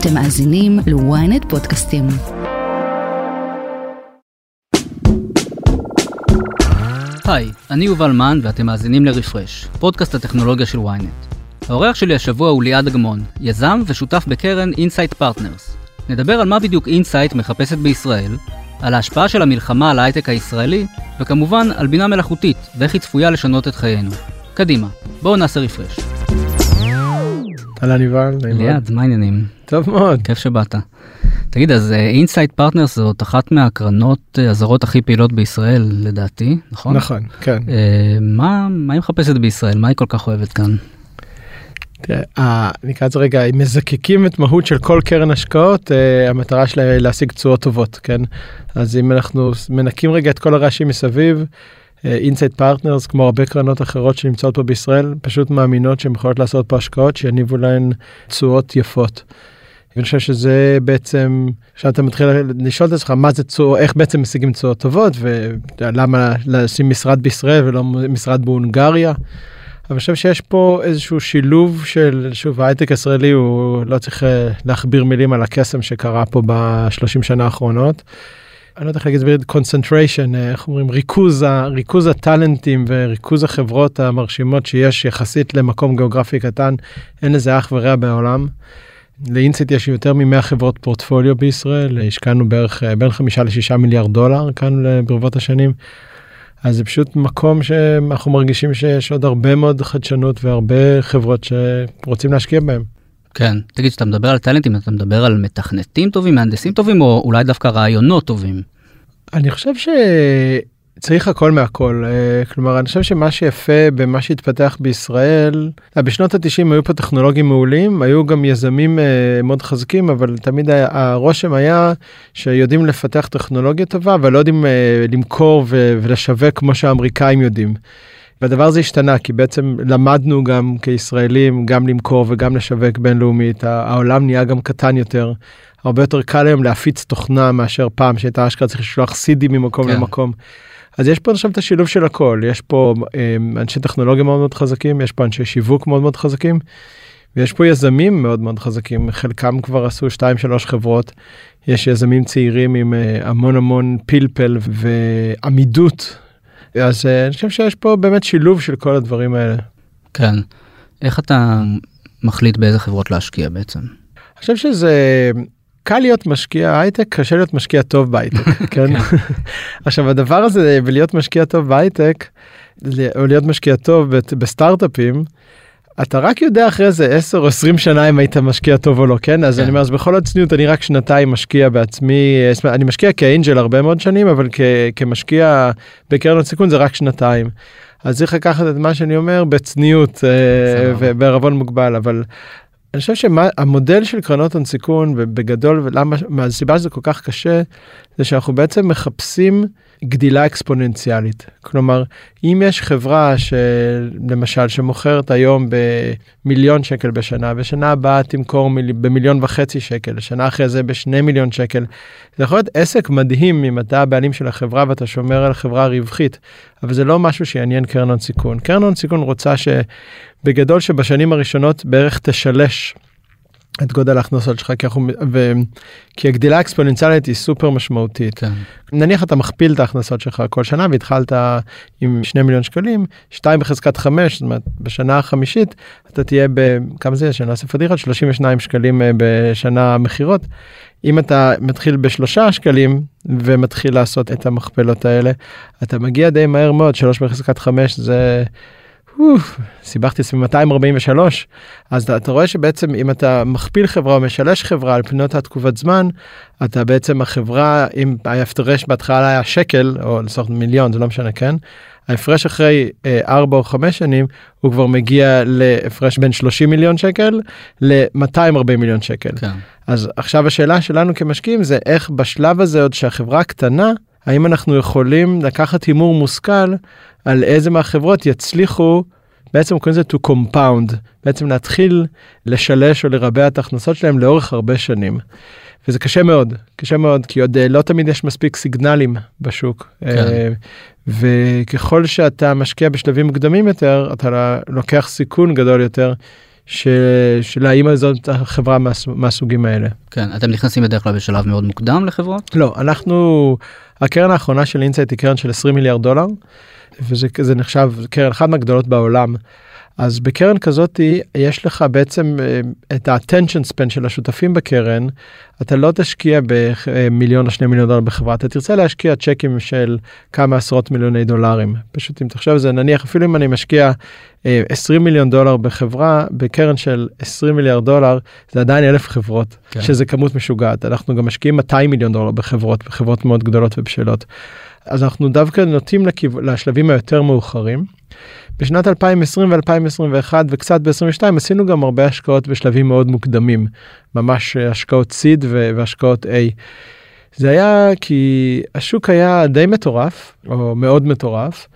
אתם מאזינים ל-ynet פודקאסטים. היי, אני יובל מן ואתם מאזינים ל Refresh, פודקאסט הטכנולוגיה של ynet. האורח שלי השבוע הוא ליעד אגמון, יזם ושותף בקרן Insight Partners. נדבר על מה בדיוק Insight מחפשת בישראל, על ההשפעה של המלחמה על ההייטק הישראלי, וכמובן על בינה מלאכותית ואיך היא צפויה לשנות את חיינו. קדימה, בואו נעשה refresh. אהלן יובל, ליעד, מה העניינים? טוב מאוד. כיף שבאת. תגיד, אז Insight אה, Partners זאת אחת מהקרנות uh, הזרות הכי פעילות בישראל, לדעתי, נכון? נכון, כן. אה, מה, מה היא מחפשת בישראל? מה היא כל כך אוהבת כאן? תראה, נקרא את זה רגע, אם מזקקים את מהות של כל קרן השקעות, המטרה שלה היא להשיג תשואות טובות, כן? אז אם אנחנו מנקים רגע את כל הרעשים מסביב, Insight Partners כמו הרבה קרנות אחרות שנמצאות פה בישראל פשוט מאמינות שהן יכולות לעשות פה השקעות שיניבו להן תשואות יפות. אני חושב שזה בעצם כשאתה מתחיל לשאול את עצמך מה זה תשואות איך בעצם משיגים תשואות טובות ולמה לשים משרד בישראל ולא משרד בהונגריה. אני חושב שיש פה איזשהו שילוב של שוב ההייטק הישראלי הוא לא צריך אה, להכביר מילים על הקסם שקרה פה בשלושים שנה האחרונות. אני לא יודע איך להגיד את זה, אה, איך אומרים, ריכוז, ריכוז הטאלנטים וריכוז החברות המרשימות שיש יחסית למקום גיאוגרפי קטן, אין לזה אח ורע בעולם. לאינסט יש יותר מ-100 חברות פורטפוליו בישראל, השקענו בערך אה, בין 5 ל-6 מיליארד דולר כאן ברבות השנים. אז זה פשוט מקום שאנחנו מרגישים שיש עוד הרבה מאוד חדשנות והרבה חברות שרוצים להשקיע בהם. כן, תגיד, כשאתה מדבר על טאלנטים, אתה מדבר על מתכנתים טובים, מהנדסים טובים, או אולי דווקא רעיונות טובים? אני חושב שצריך הכל מהכל. אה, כלומר, אני חושב שמה שיפה במה שהתפתח בישראל, אה, בשנות ה-90 היו פה טכנולוגים מעולים, היו גם יזמים אה, מאוד חזקים, אבל תמיד הרושם היה שיודעים לפתח טכנולוגיה טובה, אבל לא יודעים למכור ולשווק כמו שהאמריקאים יודעים. והדבר הזה השתנה כי בעצם למדנו גם כישראלים גם למכור וגם לשווק בינלאומית העולם נהיה גם קטן יותר. הרבה יותר קל היום להפיץ תוכנה מאשר פעם שהייתה אשכרה צריך לשלוח סידי ממקום כן. למקום. אז יש פה עכשיו את השילוב של הכל יש פה אה, אנשי טכנולוגיה מאוד מאוד חזקים יש פה אנשי שיווק מאוד מאוד חזקים. ויש פה יזמים מאוד מאוד חזקים חלקם כבר עשו 2-3 חברות יש יזמים צעירים עם אה, המון המון פלפל ועמידות אז אה, אני חושב שיש פה באמת שילוב של כל הדברים האלה. כן. איך אתה מחליט באיזה חברות להשקיע בעצם? אני חושב שזה קל להיות משקיע הייטק קשה להיות משקיע טוב בהייטק כן? כן עכשיו הדבר הזה בלהיות משקיע טוב בהייטק או להיות משקיע טוב בסטארט-אפים. אתה רק יודע אחרי זה 10 או 20 שנה אם היית משקיע טוב או לא כן אז כן. אני אומר אז בכל הצניעות אני רק שנתיים משקיע בעצמי אני משקיע כאנג'ל הרבה מאוד שנים אבל כמשקיע בקרנות סיכון זה רק שנתיים. אז צריך לקחת את מה שאני אומר בצניעות אה, ובערבון מוגבל אבל. אני חושב שהמודל של קרנות הון סיכון ובגדול ולמה מהסיבה שזה כל כך קשה זה שאנחנו בעצם מחפשים גדילה אקספוננציאלית. כלומר, אם יש חברה שלמשל שמוכרת היום במיליון שקל בשנה, בשנה הבאה תמכור מיל... במיליון וחצי שקל, שנה אחרי זה בשני מיליון שקל, זה יכול להיות עסק מדהים אם אתה הבעלים של החברה ואתה שומר על חברה רווחית, אבל זה לא משהו שיעניין קרן הון סיכון. קרן הון סיכון רוצה שבגדול שבשנים הראשונות בערך תשלש את גודל ההכנסות שלך כי אנחנו ו... כי הגדילה האקספוננציאלית היא סופר משמעותית. כן. נניח אתה מכפיל את ההכנסות שלך כל שנה והתחלת עם 2 מיליון שקלים 2 בחזקת 5 זאת אומרת בשנה החמישית אתה תהיה בכמה זה שנה ספר דירה 32 שקלים אה, בשנה מכירות. אם אתה מתחיל בשלושה שקלים ומתחיל לעשות את המכפלות האלה אתה מגיע די מהר מאוד 3 בחזקת 5 זה. סיבכתי עצמי 243 אז אתה, אתה רואה שבעצם אם אתה מכפיל חברה או משלש חברה על פנות התקופת זמן אתה בעצם החברה אם ההפרש בהתחלה היה שקל או לצורך מיליון זה לא משנה כן. ההפרש אחרי אה, 4 או 5 שנים הוא כבר מגיע להפרש בין 30 מיליון שקל ל-240 מיליון שקל. כן. אז עכשיו השאלה שלנו כמשקיעים זה איך בשלב הזה עוד שהחברה קטנה האם אנחנו יכולים לקחת הימור מושכל על איזה מהחברות יצליחו בעצם קוראים לזה to compound בעצם להתחיל לשלש או לרבע את ההכנסות שלהם לאורך הרבה שנים. וזה קשה מאוד קשה מאוד כי עוד אה, לא תמיד יש מספיק סיגנלים בשוק כן. אה, וככל שאתה משקיע בשלבים מוקדמים יותר אתה לוקח סיכון גדול יותר של האם זאת החברה מהסוגים האלה. כן, אתם נכנסים בדרך כלל בשלב מאוד מוקדם לחברות? לא, אנחנו, הקרן האחרונה של Insight היא קרן של 20 מיליארד דולר, וזה נחשב קרן אחת מהגדולות בעולם. אז בקרן כזאת יש לך בעצם אה, את ה-attention span של השותפים בקרן, אתה לא תשקיע במיליון או שני מיליון דולר בחברה, אתה תרצה להשקיע צ'קים של כמה עשרות מיליוני דולרים. פשוט אם תחשוב על זה, נניח אפילו אם אני משקיע 20 אה, מיליון דולר בחברה, בקרן של 20 מיליארד דולר, זה עדיין אלף חברות, כן. שזה כמות משוגעת. אנחנו גם משקיעים 200 מיליון דולר בחברות, בחברות מאוד גדולות ובשלות. אז אנחנו דווקא נוטים לשלבים היותר מאוחרים. בשנת 2020 ו-2021 וקצת ב-22 עשינו גם הרבה השקעות בשלבים מאוד מוקדמים, ממש השקעות סיד והשקעות A. זה היה כי השוק היה די מטורף, או מאוד מטורף,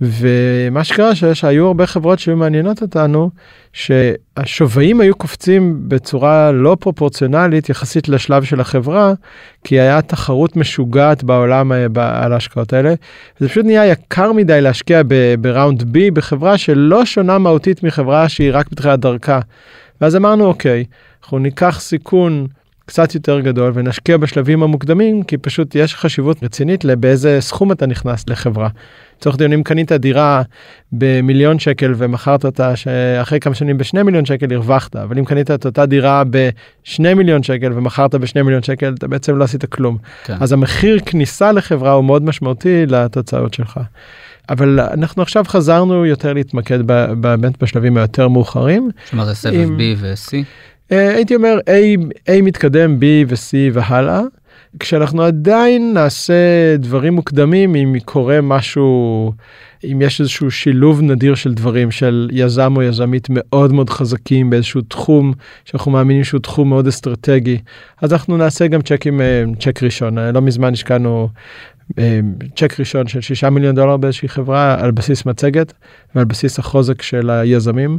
ומה שקרה שהיו הרבה חברות שהיו מעניינות אותנו, שהשווים היו קופצים בצורה לא פרופורציונלית יחסית לשלב של החברה, כי היה תחרות משוגעת בעולם אה, על ההשקעות האלה. זה פשוט נהיה יקר מדי להשקיע בראונד B בחברה שלא שונה מהותית מחברה שהיא רק בתחילת דרכה. ואז אמרנו אוקיי, אנחנו ניקח סיכון קצת יותר גדול ונשקיע בשלבים המוקדמים כי פשוט יש חשיבות רצינית לבאיזה סכום אתה נכנס לחברה. לצורך דיון אם קנית דירה במיליון שקל ומכרת אותה שאחרי כמה שנים בשני מיליון שקל הרווחת אבל אם קנית את אותה דירה בשני מיליון שקל ומכרת בשני מיליון שקל אתה בעצם לא עשית כלום. כן. אז המחיר כניסה לחברה הוא מאוד משמעותי לתוצאות שלך. אבל אנחנו עכשיו חזרנו יותר להתמקד באמת בשלבים היותר מאוחרים. מה זה סבב עם... B ו-C? אה, הייתי אומר A, A מתקדם, B ו-C והלאה. כשאנחנו עדיין נעשה דברים מוקדמים אם קורה משהו אם יש איזשהו שילוב נדיר של דברים של יזם או יזמית מאוד מאוד חזקים באיזשהו תחום שאנחנו מאמינים שהוא תחום מאוד אסטרטגי אז אנחנו נעשה גם צ'קים אה, צ'ק ראשון לא מזמן השקענו אה, צ'ק ראשון של 6 מיליון דולר באיזושהי חברה על בסיס מצגת ועל בסיס החוזק של היזמים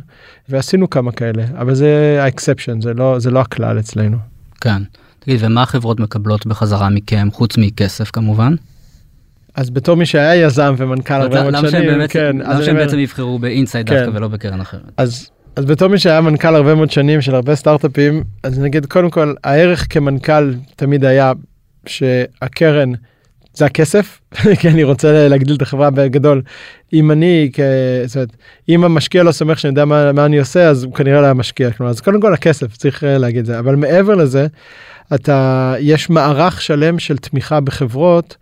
ועשינו כמה כאלה אבל זה ה exception זה לא זה לא הכלל אצלנו. כן. תגיד ומה החברות מקבלות בחזרה מכם חוץ מכסף כמובן. אז בתור מי שהיה יזם ומנכ"ל הרבה מאוד שנים, באמת, כן, למה שהם בעצם יבחרו באינסייד כן. דווקא ולא בקרן אחרת. אז אז בתור מי שהיה מנכ"ל הרבה מאוד שנים של הרבה סטארט-אפים אז נגיד קודם כל הערך כמנכ"ל תמיד היה שהקרן זה הכסף? כי אני רוצה להגדיל את החברה בגדול. אם אני כזאת אם המשקיע לא סומך שאני יודע מה, מה אני עושה אז הוא כנראה לא היה משקיע. כלומר אז קודם כל הכסף צריך אה, להגיד זה. אבל מעבר לזה אתה יש מערך שלם של תמיכה בחברות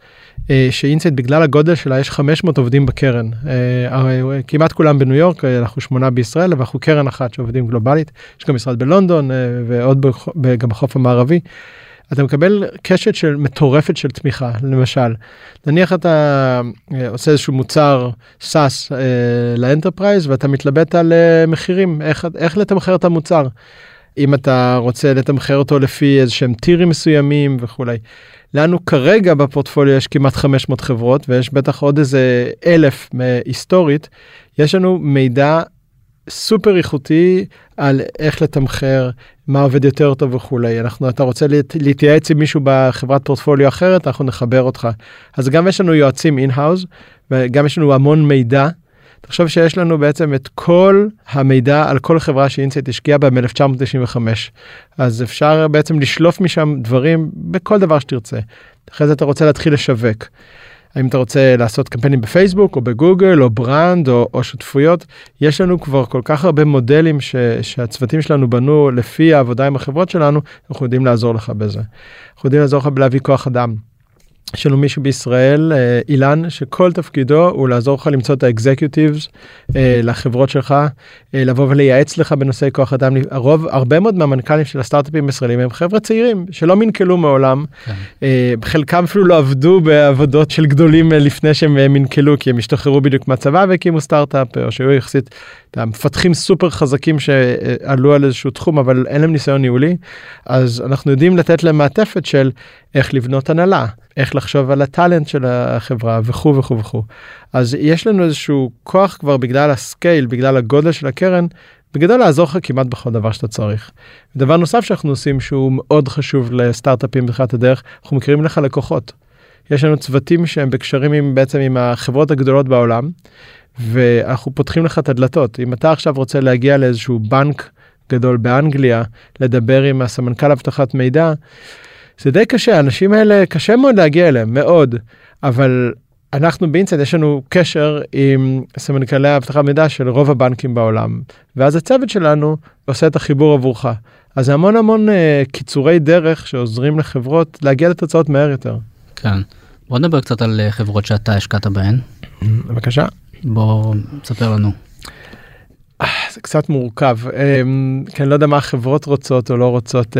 אה, ש Insight בגלל הגודל שלה יש 500 עובדים בקרן. אה, כמעט כולם בניו יורק אנחנו שמונה בישראל ואנחנו קרן אחת שעובדים גלובלית. יש גם משרד בלונדון ועוד גם בחוף המערבי. אתה מקבל קשת של מטורפת של תמיכה למשל נניח אתה אה, עושה איזשהו מוצר SaaS אה, ל enterprise ואתה מתלבט על אה, מחירים איך איך לתמחר את המוצר. אם אתה רוצה לתמחר אותו לפי איזה שהם טירים מסוימים וכולי. לנו כרגע בפורטפוליו יש כמעט 500 חברות ויש בטח עוד איזה אלף היסטורית יש לנו מידע סופר איכותי על איך לתמחר מה עובד יותר טוב וכולי אנחנו אתה רוצה להתייעץ עם מישהו בחברת פורטפוליו אחרת אנחנו נחבר אותך אז גם יש לנו יועצים אין-האוז וגם יש לנו המון מידע. תחשוב שיש לנו בעצם את כל המידע על כל חברה ש Insight השקיעה בה מ-1995 אז אפשר בעצם לשלוף משם דברים בכל דבר שתרצה. אחרי זה אתה רוצה להתחיל לשווק. האם אתה רוצה לעשות קמפיינים בפייסבוק או בגוגל או brand או, או שותפויות יש לנו כבר כל כך הרבה מודלים ש, שהצוותים שלנו בנו לפי העבודה עם החברות שלנו אנחנו יודעים לעזור לך בזה. אנחנו יודעים לעזור לך בלהביא כוח אדם. יש לנו מישהו בישראל אה, אילן שכל תפקידו הוא לעזור לך למצוא את האקזקיוטיבס אה, לחברות שלך אה, לבוא ולייעץ לך בנושאי כוח אדם הרוב הרבה מאוד מהמנכ"לים של הסטארט-אפים הישראלים הם חבר'ה צעירים שלא מנכלו מעולם כן. חלקם אפילו לא עבדו בעבודות של גדולים לפני שהם מנכלו כי הם השתחררו בדיוק מהצבא והקימו סטארט-אפ או שהיו יחסית מפתחים סופר חזקים שעלו על איזשהו תחום אבל אין להם ניסיון ניהולי אז אנחנו יודעים לתת להם מעטפת של איך לבנות הנהלה. איך לחשוב על הטאלנט של החברה וכו' וכו' וכו'. אז יש לנו איזשהו כוח כבר בגלל הסקייל, בגלל הגודל של הקרן, בגדול לעזור לך כמעט בכל דבר שאתה צריך. דבר נוסף שאנחנו עושים שהוא מאוד חשוב לסטארט-אפים בתחילת הדרך, אנחנו מכירים לך לקוחות. יש לנו צוותים שהם בקשרים עם בעצם עם החברות הגדולות בעולם, ואנחנו פותחים לך את הדלתות. אם אתה עכשיו רוצה להגיע לאיזשהו בנק גדול באנגליה לדבר עם הסמנכ"ל אבטחת מידע. זה די קשה, האנשים האלה קשה מאוד להגיע אליהם, מאוד, אבל אנחנו באינסט יש לנו קשר עם סמנכ"לי אבטחת מידע של רוב הבנקים בעולם, ואז הצוות שלנו עושה את החיבור עבורך. אז זה המון המון uh, קיצורי דרך שעוזרים לחברות להגיע לתוצאות מהר יותר. כן. בוא נדבר קצת על אה, חברות שאתה השקעת בהן. בבקשה. בוא תספר לנו. אה, זה קצת מורכב, אמ, כי אני לא יודע מה החברות רוצות או לא רוצות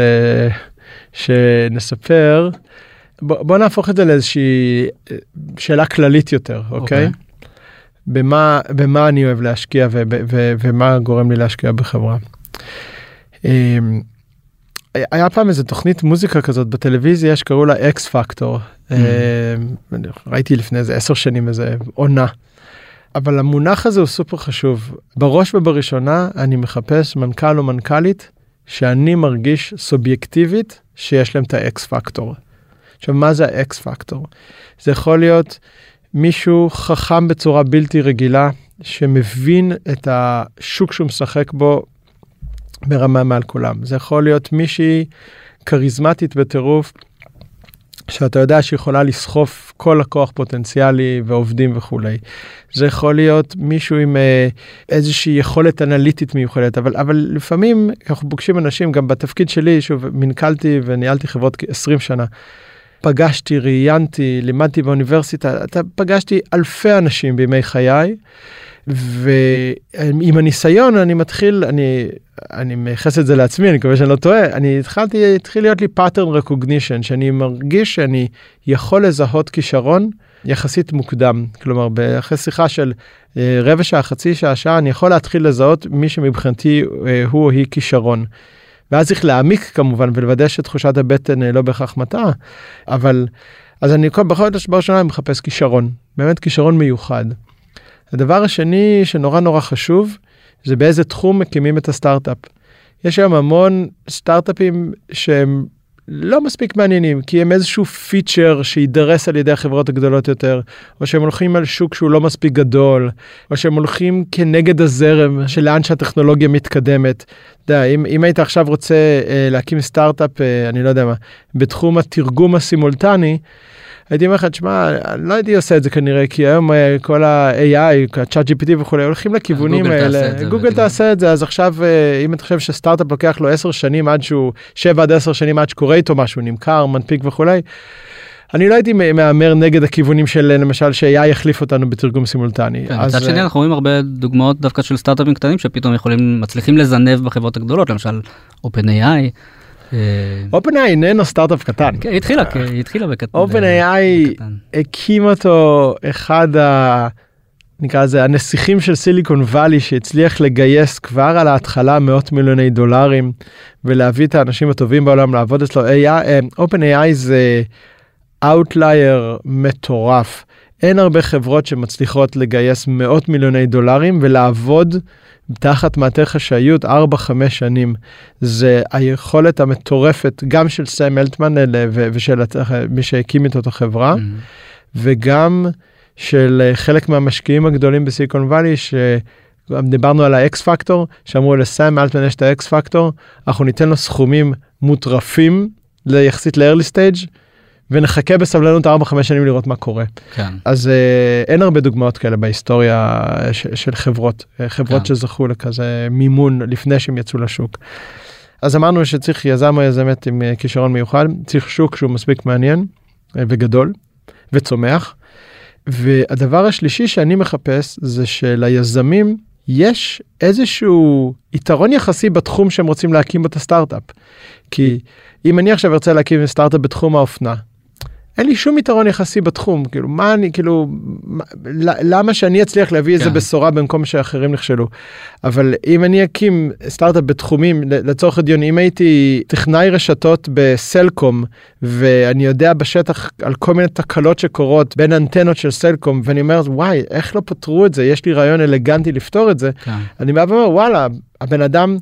שנספר. בוא, בוא נהפוך את זה לאיזושהי שאלה כללית יותר, אוקיי? Okay. אוקיי. במה, במה אני אוהב להשקיע ו, ו, ו, ומה גורם לי להשקיע בחברה. אמ, היה פעם איזה תוכנית מוזיקה כזאת בטלוויזיה שקראו לה אקס פקטור. Mm. אמ, ראיתי לפני איזה עשר שנים איזה עונה. אבל המונח הזה הוא סופר חשוב. בראש ובראשונה אני מחפש מנכ"ל או מנכ"לית שאני מרגיש סובייקטיבית שיש להם את ה X factor. עכשיו מה זה ה X factor? זה יכול להיות מישהו חכם בצורה בלתי רגילה שמבין את השוק שהוא משחק בו ברמה מעל כולם. זה יכול להיות מישהי כריזמטית בטירוף, שאתה יודע שיכולה לסחוף כל לקוח פוטנציאלי ועובדים וכולי. זה יכול להיות מישהו עם אה, איזושהי יכולת אנליטית מיוחדת, אבל, אבל לפעמים אנחנו פוגשים אנשים, גם בתפקיד שלי, שוב, מנכ"לתי וניהלתי חברות 20 שנה. פגשתי, ראיינתי, לימדתי באוניברסיטה, אתה פגשתי אלפי אנשים בימי חיי, ועם הניסיון אני מתחיל, אני, אני מייחס את זה לעצמי, אני מקווה שאני לא טועה, אני התחלתי, התחיל להיות לי pattern recognition, שאני מרגיש שאני יכול לזהות כישרון יחסית מוקדם. כלומר, אחרי שיחה של אה, רבע שעה, חצי שעה, שעה, אני יכול להתחיל לזהות מי שמבחינתי אה, הוא או היא כישרון. ואז צריך להעמיק כמובן ולוודא שתחושת הבטן אה, לא בהכרח מטעה, אבל אז אני בכל זאת בראשונה מחפש כישרון, באמת כישרון מיוחד. הדבר השני שנורא נורא חשוב זה באיזה תחום מקימים את הסטארט-אפ. יש היום המון סטארט-אפים שהם לא מספיק מעניינים כי הם איזשהו פיצ'ר שיידרס על ידי החברות הגדולות יותר או שהם הולכים על שוק שהוא לא מספיק גדול או שהם הולכים כנגד הזרם של לאן שהטכנולוגיה מתקדמת. אתה יודע, אם, אם היית עכשיו רוצה אה, להקים סטארט-אפ אה, אני לא יודע מה בתחום התרגום הסימולטני. הייתי אומר לך, תשמע, אני לא הייתי עושה את זה כנראה, כי היום אה, כל ה-AI, ה-chat GPT וכולי, הולכים לכיוונים האלה. גוגל תעשה את זה, אז עכשיו, אה, אם אתה חושב שסטארט-אפ לוקח לו 10 שנים עד שהוא, 7 עד 10 שנים עד שקורה איתו משהו, נמכר, מנפיק וכולי. אני לא הייתי מהמר נגד הכיוונים של למשל ש-AI יחליף אותנו בתרגום סימולטני. כן, מצד שני אה, אנחנו רואים הרבה דוגמאות דווקא של סטארט-אפים קטנים שפתאום יכולים מצליחים לזנב בחברות הגדולות למשל OpenAI. אופן איי איננו סטארט-אפ קטן. כן, היא התחילה, היא התחילה בקטן. אופן איי הקים אותו אחד ה... נקרא לזה הנסיכים של סיליקון וואלי שהצליח לגייס כבר על ההתחלה מאות מיליוני דולרים ולהביא את האנשים הטובים בעולם לעבוד אצלו. OpenAI זה outlier מטורף. אין הרבה חברות שמצליחות לגייס מאות מיליוני דולרים ולעבוד תחת מעטה חשאיות 4-5 שנים. זה היכולת המטורפת גם של סם אלטמן ושל מי שהקים איתו את החברה, mm-hmm. וגם של חלק מהמשקיעים הגדולים בסיליקון וואלי, שדיברנו על ה X factor, שאמרו לסם אלטמן יש את ה X factor, אנחנו ניתן לו סכומים מוטרפים ליחסית לארלי סטייג'. ונחכה בסבלנות 4-5 שנים לראות מה קורה. כן. אז אה, אין הרבה דוגמאות כאלה בהיסטוריה ש, של חברות, אה, חברות כן. שזכו לכזה מימון לפני שהם יצאו לשוק. אז אמרנו שצריך יזם או יזמת עם אה, כישרון מיוחד, צריך שוק שהוא מספיק מעניין אה, וגדול וצומח. והדבר השלישי שאני מחפש זה שליזמים יש איזשהו יתרון יחסי בתחום שהם רוצים להקים את הסטארט-אפ. כי אם אני עכשיו ארצה להקים סטארט-אפ בתחום האופנה, אין לי שום יתרון יחסי בתחום כאילו מה אני כאילו מה, למה שאני אצליח להביא איזה כן. בשורה במקום שאחרים נכשלו. אבל אם אני אקים סטארט-אפ בתחומים לצורך הדיון אם הייתי טכנאי רשתות בסלקום ואני יודע בשטח על כל מיני תקלות שקורות בין אנטנות של סלקום ואני אומר וואי איך לא פתרו את זה יש לי רעיון אלגנטי לפתור את זה כן. אני בא ואומר וואלה הבן אדם.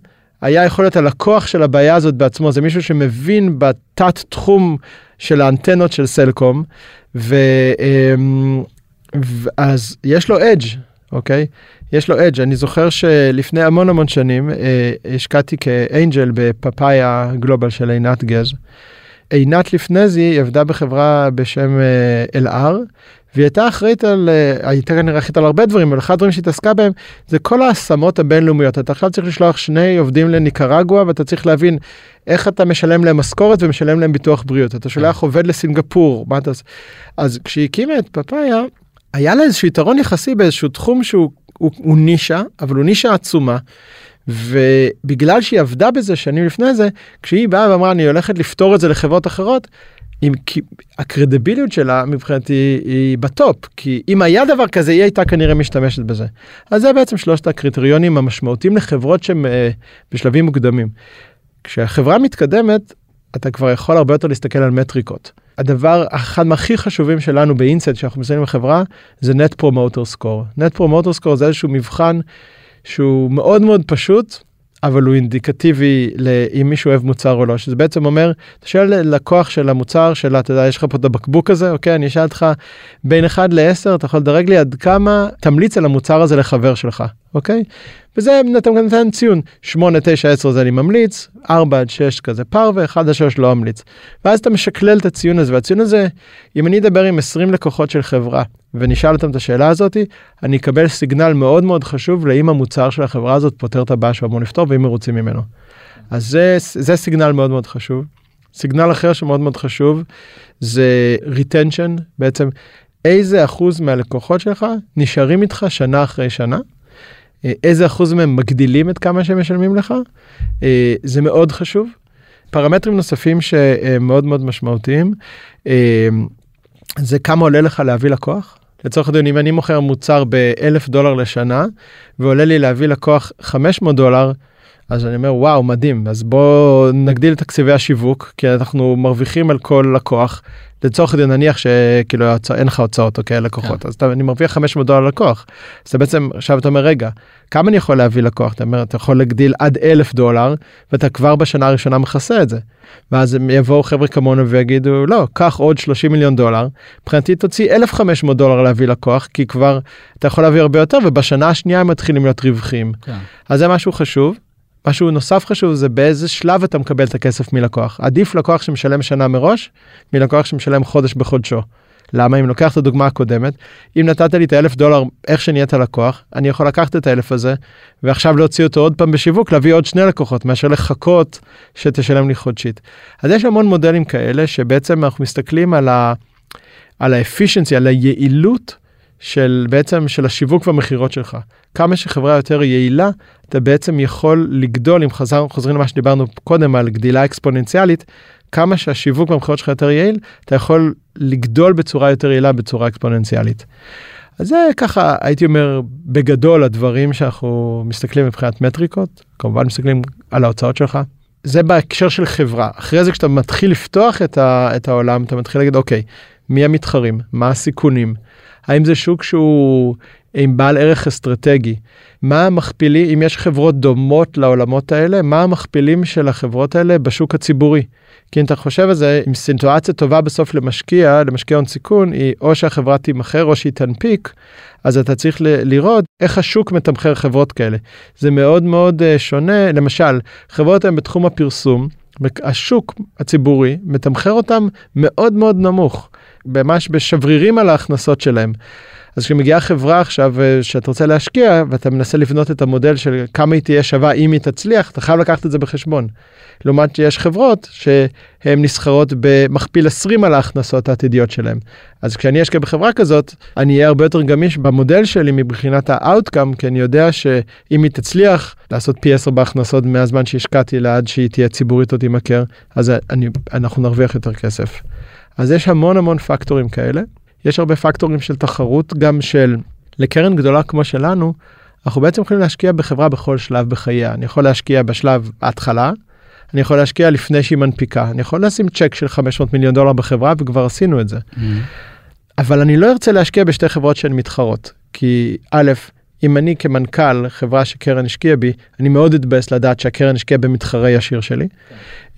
היה יכול להיות הלקוח של הבעיה הזאת בעצמו זה מישהו שמבין בתת תחום של האנטנות של סלקום, ואז אמ, יש לו אדג', אוקיי? יש לו אדג'. אני זוכר שלפני המון המון שנים אה, השקעתי כאנג'ל בפאפאיה גלובל של עינת גז. עינת לפני זה היא עבדה בחברה בשם אה, אלאר, והיא הייתה אחראית על, אה, הייתה כנראה אחראית על הרבה דברים, אבל אחד הדברים שהתעסקה בהם זה כל ההשמות הבינלאומיות. אתה עכשיו צריך לשלוח שני עובדים לניקרגואה ואתה צריך להבין איך אתה משלם להם משכורת ומשלם להם ביטוח בריאות. אתה שולח עובד לסינגפור, מה אתה עושה? אז כשהיא הקימה את פאפאיה, היה לה איזשהו יתרון יחסי באיזשהו תחום שהוא הוא, הוא נישה, אבל הוא נישה עצומה. ובגלל שהיא עבדה בזה שנים לפני זה, כשהיא באה ואמרה אני הולכת לפתור את זה לחברות אחרות, עם הקרדיביליות שלה מבחינתי היא בטופ כי אם היה דבר כזה היא הייתה כנראה משתמשת בזה. אז זה בעצם שלושת הקריטריונים המשמעותיים לחברות שהן אה, בשלבים מוקדמים. כשהחברה מתקדמת אתה כבר יכול הרבה יותר להסתכל על מטריקות. הדבר אחד מהכי חשובים שלנו ב Insight שאנחנו מסיימים בחברה זה net promoter score. net promoter score זה איזשהו מבחן שהוא מאוד מאוד פשוט אבל הוא אינדיקטיבי לאם מישהו אוהב מוצר או לא שזה בעצם אומר אתה שואל לקוח של המוצר שלה אתה יודע יש לך פה את הבקבוק הזה? אוקיי אני אשאל אותך בין 1 ל-10 אתה יכול לדרג לי עד כמה תמליץ על המוצר הזה לחבר שלך אוקיי וזה אתה נותן ציון 8 9 10 זה אני ממליץ 4 עד 6 כזה פרווה 1 עד 3 לא אמליץ ואז אתה משקלל את הציון הזה והציון הזה אם אני אדבר עם 20 לקוחות של חברה ונשאל אותם את השאלה הזאתי אני אקבל סיגנל מאוד מאוד חשוב לאם המוצר של החברה הזאת פותר את הבעיה שהוא אמור לפתור ואם מרוצים ממנו. אז זה זה סיגנל מאוד מאוד חשוב. סיגנל אחר שמאוד מאוד חשוב זה retention בעצם איזה אחוז מהלקוחות שלך נשארים איתך שנה אחרי שנה. אה, איזה אחוז מהם מגדילים את כמה שהם משלמים לך אה, זה מאוד חשוב. פרמטרים נוספים שמאוד מאוד משמעותיים אה, זה כמה עולה לך להביא לקוח. לצורך הדין אם אני מוכר מוצר באלף דולר לשנה ועולה לי להביא לקוח 500 דולר אז אני אומר וואו מדהים אז בוא נגדיל את תקציבי השיווק כי אנחנו מרוויחים על כל לקוח. לצורך הדין נניח שכאילו אין לך הוצאות אוקיי לקוחות כן. אז אתה, אני מרוויח 500 דולר לקוח. אז אתה בעצם עכשיו אתה אומר רגע כמה אני יכול להביא לקוח אתה אומר אתה יכול להגדיל עד אלף דולר ואתה כבר בשנה הראשונה מכסה את זה. ואז הם יבואו חבר'ה כמונו ויגידו לא קח עוד 30 מיליון דולר מבחינתי תוציא 1500 דולר להביא לקוח כי כבר אתה יכול להביא הרבה יותר ובשנה השנייה הם מתחילים להיות רווחים. כן. אז זה משהו חשוב. משהו נוסף חשוב זה באיזה שלב אתה מקבל את הכסף מלקוח. עדיף לקוח שמשלם שנה מראש מלקוח שמשלם חודש בחודשו. למה אם לוקח את הדוגמה הקודמת אם נתת לי את האלף דולר איך שנהיית לקוח אני יכול לקחת את האלף הזה ועכשיו להוציא אותו עוד פעם בשיווק להביא עוד שני לקוחות מאשר לחכות שתשלם לי חודשית. אז יש המון מודלים כאלה שבעצם אנחנו מסתכלים על ה... על האפישנסי על היעילות של בעצם של השיווק והמכירות שלך. כמה שחברה יותר יעילה, אתה בעצם יכול לגדול, אם חזר, חוזרים למה שדיברנו קודם על גדילה אקספוננציאלית, כמה שהשיווק והמכירות שלך יותר יעיל, אתה יכול לגדול בצורה יותר יעילה בצורה אקספוננציאלית. אז זה ככה הייתי אומר בגדול הדברים שאנחנו מסתכלים מבחינת מטריקות, כמובן מסתכלים על ההוצאות שלך. זה בהקשר של חברה. אחרי זה כשאתה מתחיל לפתוח את, ה, את העולם, אתה מתחיל להגיד, אוקיי, מי המתחרים? מה הסיכונים? האם זה שוק שהוא עם בעל ערך אסטרטגי? מה המכפילים, אם יש חברות דומות לעולמות האלה, מה המכפילים של החברות האלה בשוק הציבורי? כי אם אתה חושב על זה, אם סיטואציה טובה בסוף למשקיע, למשקיע הון סיכון, היא או שהחברה תימכר או שהיא תנפיק, אז אתה צריך לראות איך השוק מתמחר חברות כאלה. זה מאוד מאוד uh, שונה, למשל, חברות הן בתחום הפרסום, השוק הציבורי מתמחר אותם מאוד מאוד נמוך. ממש בשברירים על ההכנסות שלהם. אז כשמגיעה חברה עכשיו אה, שאתה רוצה להשקיע ואתה מנסה לבנות את המודל של כמה היא תהיה שווה אם היא תצליח אתה חייב לקחת את זה בחשבון. לעומת שיש חברות שהן נסחרות במכפיל 20 על ההכנסות העתידיות שלהם. אז כשאני אשקיע בחברה כזאת אני אהיה הרבה יותר גמיש במודל שלי מבחינת ה outcome כי אני יודע שאם היא תצליח לעשות פי 10 בהכנסות מהזמן שהשקעתי לעד שהיא תהיה ציבורית או תימכר אז אני, אנחנו נרוויח יותר כסף. אז יש המון המון פקטורים כאלה. יש הרבה פקטורים של תחרות, גם של לקרן גדולה כמו שלנו, אנחנו בעצם יכולים להשקיע בחברה בכל שלב בחייה. אני יכול להשקיע בשלב ההתחלה, אני יכול להשקיע לפני שהיא מנפיקה, אני יכול לשים צ'ק של 500 מיליון דולר בחברה וכבר עשינו את זה. Mm-hmm. אבל אני לא ארצה להשקיע בשתי חברות שהן מתחרות, כי א', אם אני כמנכ"ל חברה שקרן השקיעה בי, אני מאוד אתבאס לדעת שהקרן השקיעה במתחרה ישיר שלי.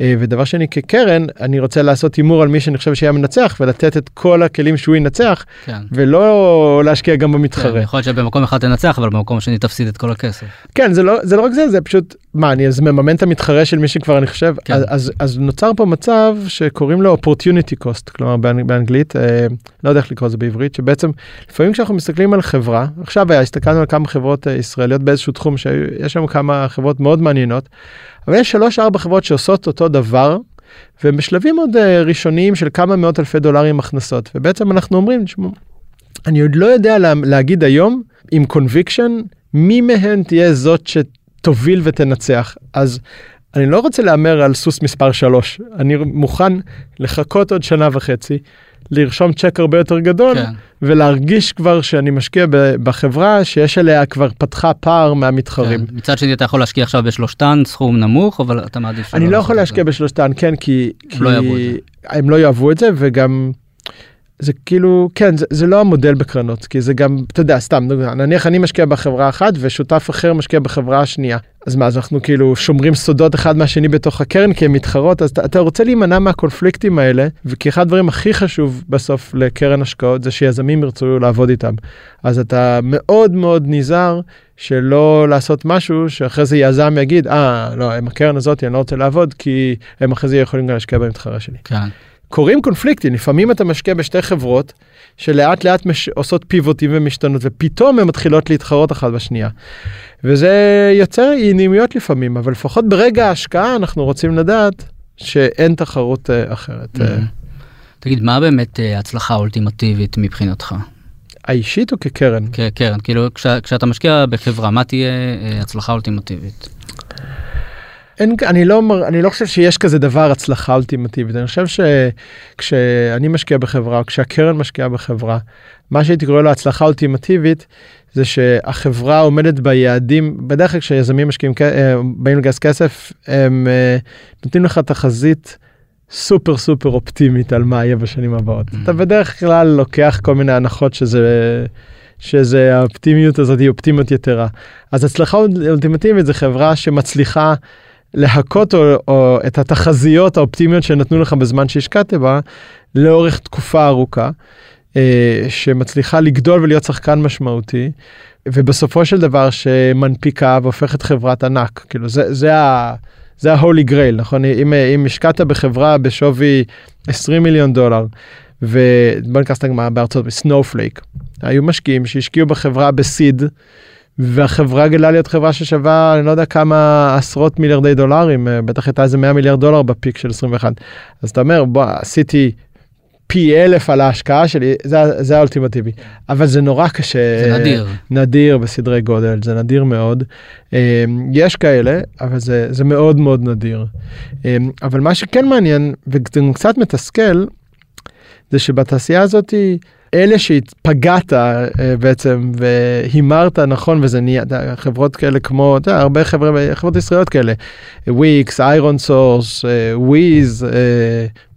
אה, ודבר שני, כקרן, אני רוצה לעשות הימור על מי שאני חושב שיהיה מנצח ולתת את כל הכלים שהוא ינצח, כן. ולא להשקיע גם כן, במתחרה. יכול להיות שבמקום אחד תנצח, אבל במקום השני תפסיד את כל הכסף. כן, זה לא, זה לא רק זה, זה פשוט, מה, אני אז מממן את המתחרה של מי שכבר אני חושב, כן. אז, אז, אז נוצר פה מצב שקוראים לו opportunity cost, כלומר באנג, באנגלית, אה, לא יודע איך לקרוא לזה בעברית, שבעצם לפעמים כשאנחנו מסתכלים על חברה, עכשיו היה, הסתכלנו על כמה חברות אה, ישראליות באיזשהו תחום שיש שם כמה חברות מאוד מעניינות, אבל יש שלוש ארבע חברות שעושות אותו דבר, והם בשלבים עוד אה, ראשוניים של כמה מאות אלפי דולרים הכנסות, ובעצם אנחנו אומרים, תשמעו, אני עוד לא יודע לה, להגיד היום עם conviction מי מהן תהיה זאת שתוביל ותנצח. אז אני לא רוצה להמר על סוס מספר 3, אני מוכן לחכות עוד שנה וחצי, לרשום צ'ק הרבה יותר גדול, כן. ולהרגיש כבר שאני משקיע בחברה שיש עליה כבר פתחה פער מהמתחרים. כן. מצד שני אתה יכול להשקיע עכשיו בשלושתן סכום נמוך, אבל אתה מעדיף אני לא יכול להשקיע. בשלושתן, כן, כי... כי לא יאהבו את זה. הם לא יאהבו את זה, וגם... זה כאילו, כן, זה, זה לא המודל בקרנות, כי זה גם, אתה יודע, סתם, נניח אני משקיע בחברה אחת ושותף אחר משקיע בחברה השנייה. אז מה, אז אנחנו כאילו שומרים סודות אחד מהשני בתוך הקרן כי הם מתחרות, אז אתה, אתה רוצה להימנע מהקונפליקטים האלה, וכי אחד הדברים הכי חשוב בסוף לקרן השקעות זה שיזמים ירצו לעבוד איתם. אז אתה מאוד מאוד נזהר שלא לעשות משהו שאחרי זה יזם יגיד, אה, לא, עם הקרן הזאת אני לא רוצה לעבוד, כי הם אחרי זה יכולים גם להשקיע במתחרה שלי. כן. קורים קונפליקטים, לפעמים אתה משקיע בשתי חברות שלאט לאט מש... עושות פיבוטים ומשתנות ופתאום הן מתחילות להתחרות אחת בשנייה. וזה יוצר אי נעימויות לפעמים, אבל לפחות ברגע ההשקעה אנחנו רוצים לדעת שאין תחרות uh, אחרת. Uh, תגיד, מה באמת אה, ההצלחה האולטימטיבית מבחינתך? האישית או כקרן? כקרן, כאילו כשא- כשאתה משקיע בחברה, מה תהיה אה, הצלחה אולטימטיבית? אין, אני, לא, אני לא חושב שיש כזה דבר הצלחה אולטימטיבית. אני חושב שכשאני משקיע בחברה, כשהקרן משקיעה בחברה, מה שהייתי קורא לו הצלחה אולטימטיבית, זה שהחברה עומדת ביעדים, בדרך כלל כשיזמים משקיעים, אה, באים לגייס כסף, הם אה, נותנים לך תחזית סופר סופר אופטימית על מה יהיה בשנים הבאות. Mm. אתה בדרך כלל לוקח כל מיני הנחות שזה... שזה האופטימיות הזאת היא אופטימיות יתרה. אז הצלחה אולטימטיבית זה חברה שמצליחה להכות או, או את התחזיות האופטימיות שנתנו לך בזמן שהשקעת בה לאורך תקופה ארוכה, אה, שמצליחה לגדול ולהיות שחקן משמעותי, ובסופו של דבר שמנפיקה והופכת חברת ענק. כאילו זה, זה ה... זה ה-holy grail, נכון? אם, אם השקעת בחברה בשווי 20 מיליון דולר, ובוא ניקח סתם דוגמא בארצות הברית, Snowflake, היו משקיעים שהשקיעו בחברה ב seed, והחברה גדלה להיות חברה ששווה אני לא יודע כמה עשרות מיליארדי דולרים אה, בטח הייתה איזה 100 מיליארד דולר ב peak של 21 אז אתה אומר בוא עשיתי פי אלף על ההשקעה שלי זה, זה האולטימטיבי. אבל זה נורא קשה. זה נדיר. נדיר בסדרי גודל זה נדיר מאוד. אה, יש כאלה אבל זה זה מאוד מאוד נדיר. אה, אבל מה שכן מעניין וזה קצת מתסכל זה שבתעשייה הזאתי אלה שפגעת אה, בעצם והימרת נכון וזה נהיה חברות כאלה כמו אתה יודע, הרבה חבר'ה חברות ישראליות כאלה. Wix ironSource Wiz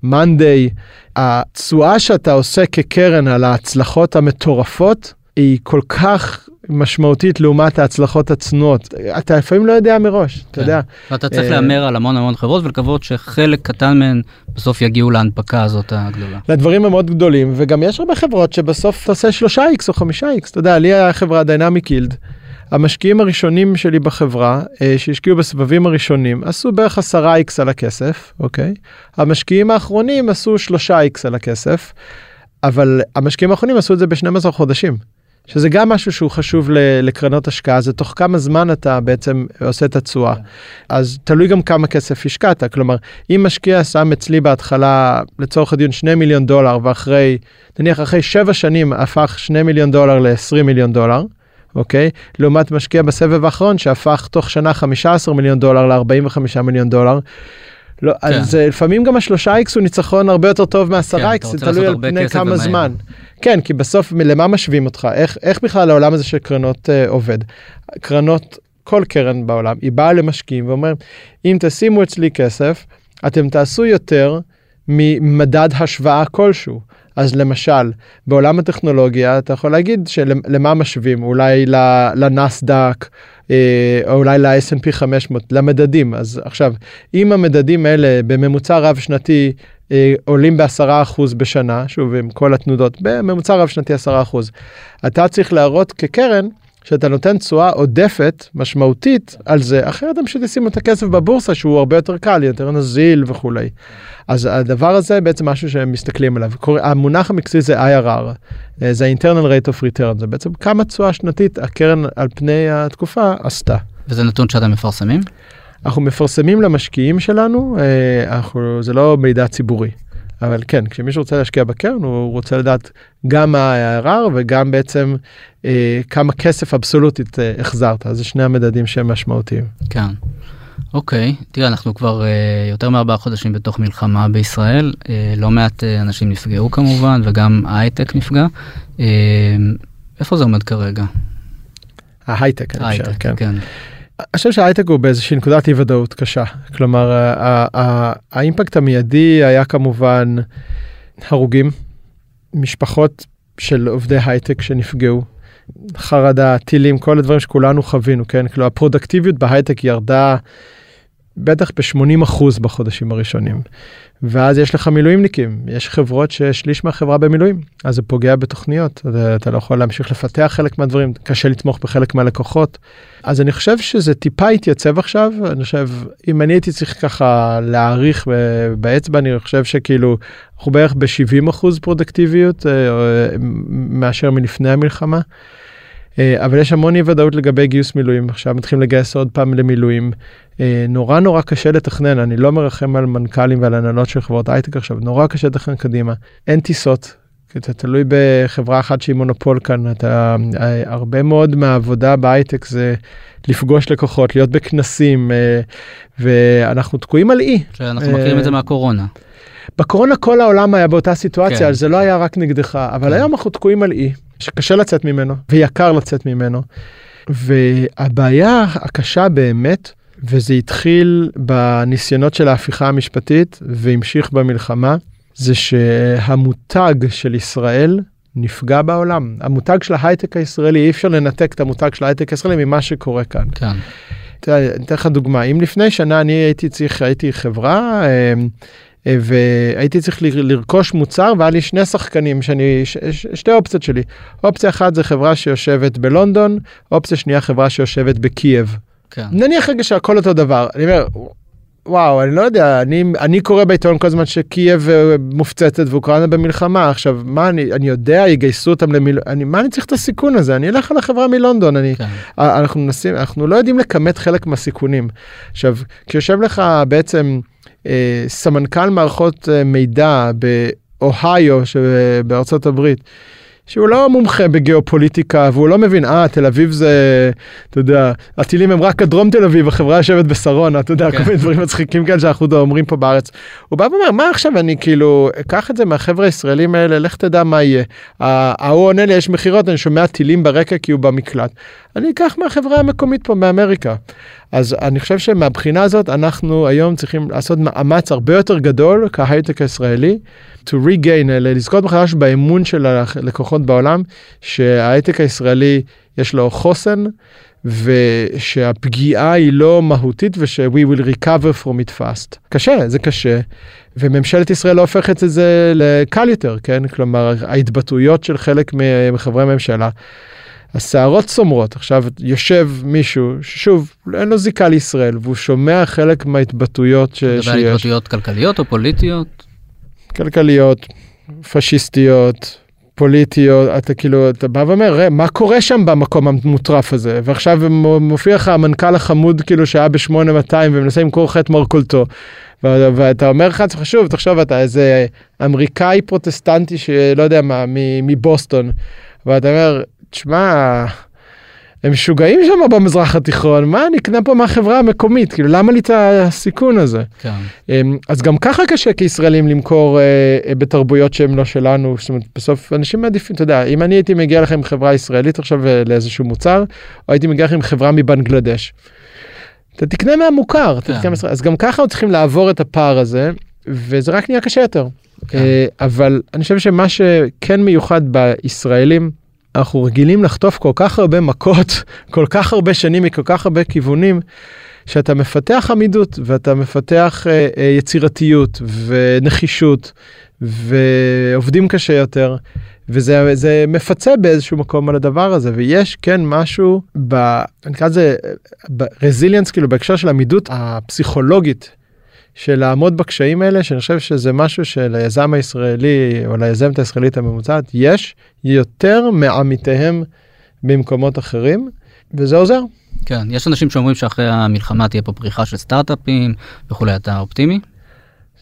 Monday התשואה שאתה עושה כקרן על ההצלחות המטורפות היא כל כך משמעותית לעומת ההצלחות הצנועות אתה לפעמים לא יודע מראש אתה כן. יודע ואתה צריך אה, להמר על המון המון חברות ולקוות שחלק קטן מהן בסוף יגיעו להנפקה הזאת הגדולה. לדברים המאוד גדולים וגם יש הרבה חברות שבסוף אתה עושה שלושה איקס או חמישה איקס אתה יודע לי היה חברה דיינמיק יילד. המשקיעים הראשונים שלי בחברה אה, שהשקיעו בסבבים הראשונים עשו בערך עשרה איקס על הכסף אוקיי המשקיעים האחרונים עשו שלושה איקס על הכסף אבל המשקיעים האחרונים עשו את זה ב-12 חודשים. שזה גם משהו שהוא חשוב לקרנות השקעה זה תוך כמה זמן אתה בעצם עושה את התשואה. אז תלוי גם כמה כסף השקעת כלומר אם משקיע שם אצלי בהתחלה לצורך הדיון 2 מיליון דולר ואחרי נניח אחרי 7 שנים הפך 2 מיליון דולר ל-20 מיליון דולר. אוקיי? לעומת משקיע בסבב האחרון שהפך תוך שנה 15 מיליון דולר ל-45 מיליון דולר. לא, כן. אז אה, לפעמים גם השלושה איקס הוא ניצחון הרבה יותר טוב כן, מהעשרה אתה איקס, זה תלוי על פני כמה ומהר. זמן. כן, כי בסוף למה משווים אותך? איך, איך בכלל העולם הזה של קרנות אה, עובד? קרנות, כל קרן בעולם, היא באה למשקיעים ואומרת, אם תשימו אצלי כסף, אתם תעשו יותר ממדד השוואה כלשהו. אז למשל, בעולם הטכנולוגיה אתה יכול להגיד שלמה משווים, אולי לנסדק, אה, או אולי ל-S&P 500, למדדים. אז עכשיו, אם המדדים האלה בממוצע רב שנתי אה, עולים בעשרה אחוז בשנה, שוב עם כל התנודות, בממוצע רב שנתי עשרה אחוז, אתה צריך להראות כקרן שאתה נותן תשואה עודפת משמעותית על זה, אחרת הם פשוט ישימו את הכסף בבורסה שהוא הרבה יותר קל, יותר נזיל וכולי. אז הדבר הזה בעצם משהו שהם מסתכלים עליו. המונח המקצועי זה IRR, אה, זה ה-internal rate of return, זה בעצם כמה תשואה שנתית הקרן על פני התקופה עשתה. וזה נתון שאתם מפרסמים? אנחנו מפרסמים למשקיעים שלנו, אה, אנחנו, זה לא מידע ציבורי. אבל כן, כשמישהו רוצה להשקיע בקרן, הוא רוצה לדעת גם מה ה-IRR וגם בעצם אה, כמה כסף אבסולוטית אה, החזרת. אז זה שני המדדים שהם משמעותיים. כן. אוקיי, תראה, אנחנו כבר אה, יותר מארבעה חודשים בתוך מלחמה בישראל, אה, לא מעט אה, אנשים נפגעו כמובן, וגם ההייטק נפגע. אה, איפה זה עומד כרגע? ההייטק, אני חושב, כן. כן. אני חושב שההייטק הוא באיזושהי נקודת אי ודאות קשה. כלומר האימפקט המיידי היה כמובן הרוגים משפחות של עובדי הייטק שנפגעו חרדה טילים כל הדברים שכולנו חווינו כן? כאילו הפרודקטיביות בהייטק ירדה בטח ב-80% בחודשים הראשונים. ואז יש לך מילואימניקים, יש חברות ששליש מהחברה במילואים, אז זה פוגע בתוכניות, אתה, לא יכול להמשיך לפתח חלק מהדברים, קשה לתמוך בחלק מהלקוחות. אז אני חושב שזה טיפה התייצב עכשיו, אני חושב, אם אני הייתי צריך ככה להעריך באצבע, אני חושב שכאילו, אנחנו בערך ב-70% פרודקטיביות אה, מאשר מלפני המלחמה. אה, אבל יש המון אי ודאות לגבי גיוס מילואים עכשיו מתחילים לגייס עוד פעם למילואים אה, נורא נורא קשה לתכנן אני לא מרחם על מנכ"לים ועל הנהלות של חברות הייטק עכשיו נורא קשה לתכנן קדימה אין טיסות. אתה תלוי בחברה אחת שהיא מונופול כאן אתה אה, הרבה מאוד מהעבודה בהייטק זה לפגוש לקוחות להיות בכנסים ואנחנו תקועים על אי. שאנחנו מכירים את זה מהקורונה. בקורונה כל העולם היה באותה סיטואציה כן. זה לא היה רק נגדך אבל כן. היום אנחנו תקועים על אי. שקשה לצאת ממנו ויקר לצאת ממנו. והבעיה הקשה באמת, וזה התחיל בניסיונות של ההפיכה המשפטית והמשיך במלחמה, זה שהמותג של ישראל נפגע בעולם. המותג של ההייטק הישראלי, אי אפשר לנתק את המותג של ההייטק הישראלי ממה שקורה כאן. כן. אני אתן לך דוגמה, אם לפני שנה אני הייתי צריך, הייתי חברה, אה, והייתי צריך לרכוש מוצר והיה לי שני שחקנים שאני ש, ש, שתי אופציות שלי אופציה אחת זה חברה שיושבת בלונדון אופציה שנייה חברה שיושבת בקייב. כן. נניח רגע שהכל אותו דבר אני אומר וואו אני לא יודע אני אני קורא בעיתון כל הזמן שקייב אה, מופצצת ואוקראינה במלחמה עכשיו מה אני אני יודע יגייסו אותם למיל... אני מה אני צריך את הסיכון הזה אני אלך על החברה מלונדון אני כן. אנחנו מנסים אנחנו לא יודעים לכמת חלק מהסיכונים עכשיו כשיושב לך בעצם. אה, סמנכ"ל מערכות אה, מידע באוהיו שבארצות הברית. שהוא לא מומחה בגיאופוליטיקה והוא לא מבין אה תל אביב זה אתה יודע הטילים הם רק הדרום תל אביב החברה יושבת בשרונה אתה יודע כן. כל מיני דברים מצחיקים כאלה שאנחנו אומרים פה בארץ. הוא בא ואומר מה עכשיו אני כאילו אקח את זה מהחברה הישראלים האלה לך תדע מה יהיה. ההוא עונה לי יש מכירות אני שומע טילים ברקע כי הוא במקלט. אני אקח מהחברה המקומית פה מאמריקה. אז אני חושב שמבחינה הזאת אנחנו היום צריכים לעשות מאמץ הרבה יותר גדול כהייטק הישראלי to regain לזכות מחדש באמון של הלקוחות בעולם שההייטק הישראלי יש לו חוסן ושהפגיעה היא לא מהותית וש- we will recover from it fast. קשה זה קשה וממשלת ישראל לא הופכת את זה לקל יותר כן כלומר ההתבטאויות של חלק מחברי הממשלה. השערות צומרות עכשיו יושב מישהו ששוב אין לו זיקה לישראל והוא שומע חלק מההתבטאויות ש... שיש. התבטאויות כלכליות או פוליטיות? כלכליות, פשיסטיות, פוליטיות, אתה כאילו, אתה בא ואומר, מה קורה שם במקום המוטרף הזה? ועכשיו מופיע לך המנכ"ל החמוד כאילו שהיה ב-8200 ומנסה למכור לך את מרכולתו. ואתה אומר לך, חשוב, תחשוב, אתה איזה אמריקאי פרוטסטנטי שלא יודע מה, מבוסטון. ואתה אומר, תשמע, הם משוגעים שם במזרח התיכון, מה אני אקנה פה מהחברה המקומית, כאילו למה לי את הסיכון הזה? כן. אמ, אז גם ככה קשה כישראלים למכור אה, אה, בתרבויות שהן לא שלנו, זאת אומרת בסוף אנשים מעדיפים, אתה יודע, אם אני הייתי מגיע לכם עם חברה ישראלית עכשיו אה, לאיזשהו מוצר, או הייתי מגיע לכם עם חברה מבנגלדש. אתה תקנה מהמוכר, כן. תקנה אז גם ככה צריכים לעבור את הפער הזה, וזה רק נהיה קשה יותר. כן. אה, אבל אני חושב שמה שכן מיוחד בישראלים, אנחנו רגילים לחטוף כל כך הרבה מכות, כל כך הרבה שנים מכל כך הרבה כיוונים, שאתה מפתח עמידות ואתה מפתח אה, אה, יצירתיות ונחישות ועובדים קשה יותר. וזה זה מפצה באיזשהו מקום על הדבר הזה ויש כן משהו ב... אני אקרא לזה ברזיליאנס כאילו בהקשר של עמידות הפסיכולוגית של לעמוד בקשיים האלה שאני חושב שזה משהו שליזם הישראלי או ליזמת הישראלית הממוצעת יש יותר מעמיתיהם במקומות אחרים וזה עוזר. כן, יש אנשים שאומרים שאחרי המלחמה תהיה פה פריחה של סטארט-אפים וכולי, אתה אופטימי?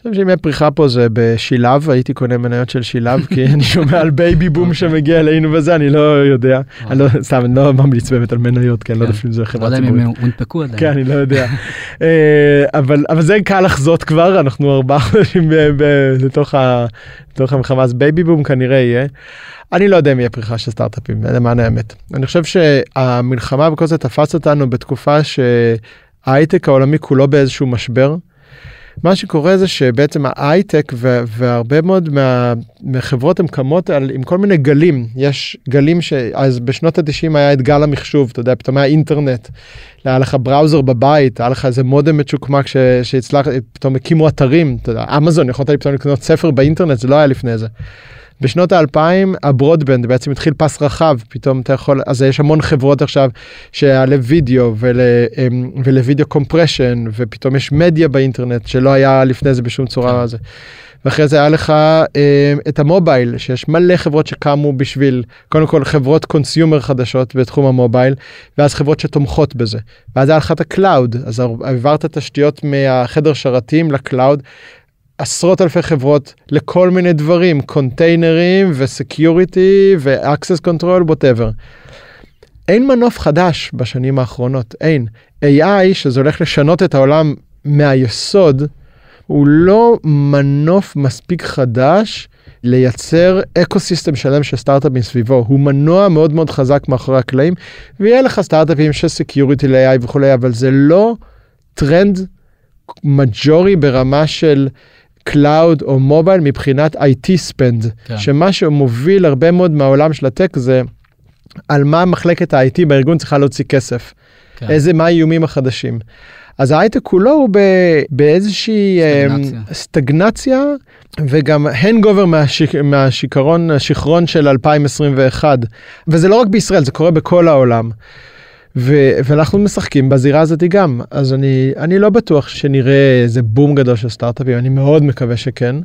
אני חושב שאם יהיה פריחה פה זה בשילב הייתי קונה מניות של שילב כי אני שומע על בייבי בום שמגיע אלינו וזה אני לא יודע אני לא סתם אני לא ממליץ באמת על מניות כן לא יודע אם זה חברה ציבורית. לא יודע אם הם הונפקו עדיין. כן אני לא יודע אה, אבל זה קל לחזות כבר אנחנו ארבעה חודשים לתוך המלחמה אז בייבי בום כנראה יהיה. אני לא יודע אם יהיה פריחה של סטארט-אפים למען האמת אני חושב שהמלחמה וכל זה תפס אותנו בתקופה שההייטק העולמי כולו באיזשהו משבר. מה שקורה זה שבעצם ההייטק והרבה מאוד מה, מהחברות הן קמות על, עם כל מיני גלים יש גלים שאז בשנות התשעים היה את גל המחשוב אתה יודע פתאום היה אינטרנט. היה לך בראוזר בבית היה לך איזה מודם מצ'וקמק שהצלח פתאום הקימו אתרים אתה יודע אמזון יכולת פתאום לקנות ספר באינטרנט זה לא היה לפני זה. בשנות האלפיים ה broadband בעצם התחיל פס רחב פתאום אתה יכול אז יש המון חברות עכשיו שהיה לוידאו ול, אמ, ול video compression ופתאום יש מדיה באינטרנט שלא היה לפני זה בשום צורה זה. ואחרי זה היה לך אה, את ה mobile שיש מלא חברות שקמו בשביל קודם כל חברות consumer חדשות בתחום ה mobile ואז חברות שתומכות בזה ואז היה לך את ה cloud אז העברת תשתיות מהחדר שרתים ל cloud עשרות אלפי חברות לכל מיני דברים קונטיינרים ו security ו access control whatever. אין מנוף חדש בשנים האחרונות אין AI שזה הולך לשנות את העולם מהיסוד הוא לא מנוף מספיק חדש לייצר ecosystem שלם של סטארט-אפים סביבו הוא מנוע מאוד מאוד חזק מאחורי הקלעים ויהיה לך סטארט-אפים של security ל-AI וכולי אבל זה לא טרנד מג'ורי ברמה של cloud או mobile מבחינת IT spend, כן. שמה שמוביל הרבה מאוד מהעולם של הטק זה על מה מחלקת ה-IT בארגון צריכה להוציא כסף. כן. איזה, מה האיומים החדשים. אז ההייטק כולו הוא באיזושהי סטגנציה. Um, סטגנציה וגם hangover מהשיק, מהשיכרון, השיכרון של 2021. וזה לא רק בישראל, זה קורה בכל העולם. ו- ואנחנו משחקים בזירה הזאת גם. אז אני אני לא בטוח שנראה איזה בום גדול של סטארט-אפים אני מאוד מקווה שכן.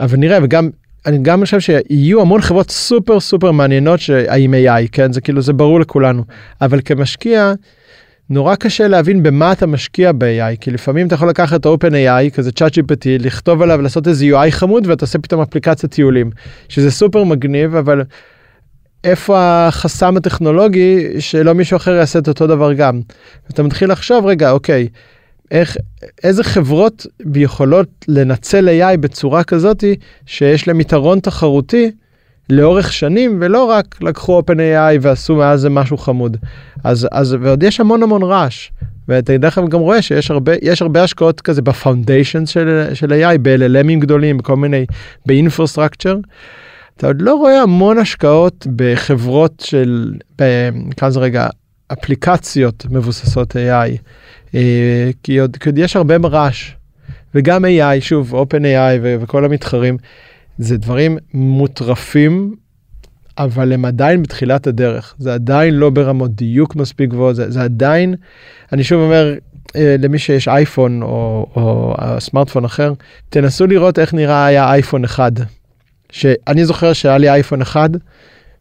אבל נראה וגם אני גם חושב שיהיו המון חברות סופר סופר מעניינות עם AI כן? זה כאילו זה ברור לכולנו. אבל כמשקיע. נורא קשה להבין במה אתה משקיע ב-AI כי לפעמים אתה יכול לקחת את OpenAI כזה צ'אט GPT לכתוב עליו לעשות איזה UI חמוד ואתה עושה פתאום אפליקציית טיולים שזה סופר מגניב אבל איפה החסם הטכנולוגי שלא מישהו אחר יעשה את אותו דבר גם. אתה מתחיל לחשוב רגע אוקיי איך איזה חברות יכולות לנצל AI בצורה כזאתי שיש להם יתרון תחרותי לאורך שנים ולא רק לקחו OpenAI ועשו מעל זה משהו חמוד אז אז ועוד יש המון המון רעש. ואתה דרך אגב גם רואה שיש הרבה יש הרבה השקעות כזה ב foundation של, של AI ב- LLM ים גדולים בכל מיני באינפרסטרקצ'ר. אתה עוד לא רואה המון השקעות בחברות של, נקרא לזה רגע, אפליקציות מבוססות AI, אה, כי עוד, כי עוד יש הרבה רעש. וגם AI, שוב, OpenAI וכל המתחרים, זה דברים מוטרפים, אבל הם עדיין בתחילת הדרך. זה עדיין לא ברמות דיוק מספיק גבוהות, זה, זה עדיין, אני שוב אומר, אה, למי שיש אייפון או, או סמארטפון אחר, תנסו לראות איך נראה היה אייפון אחד שאני זוכר שהיה לי אייפון אחד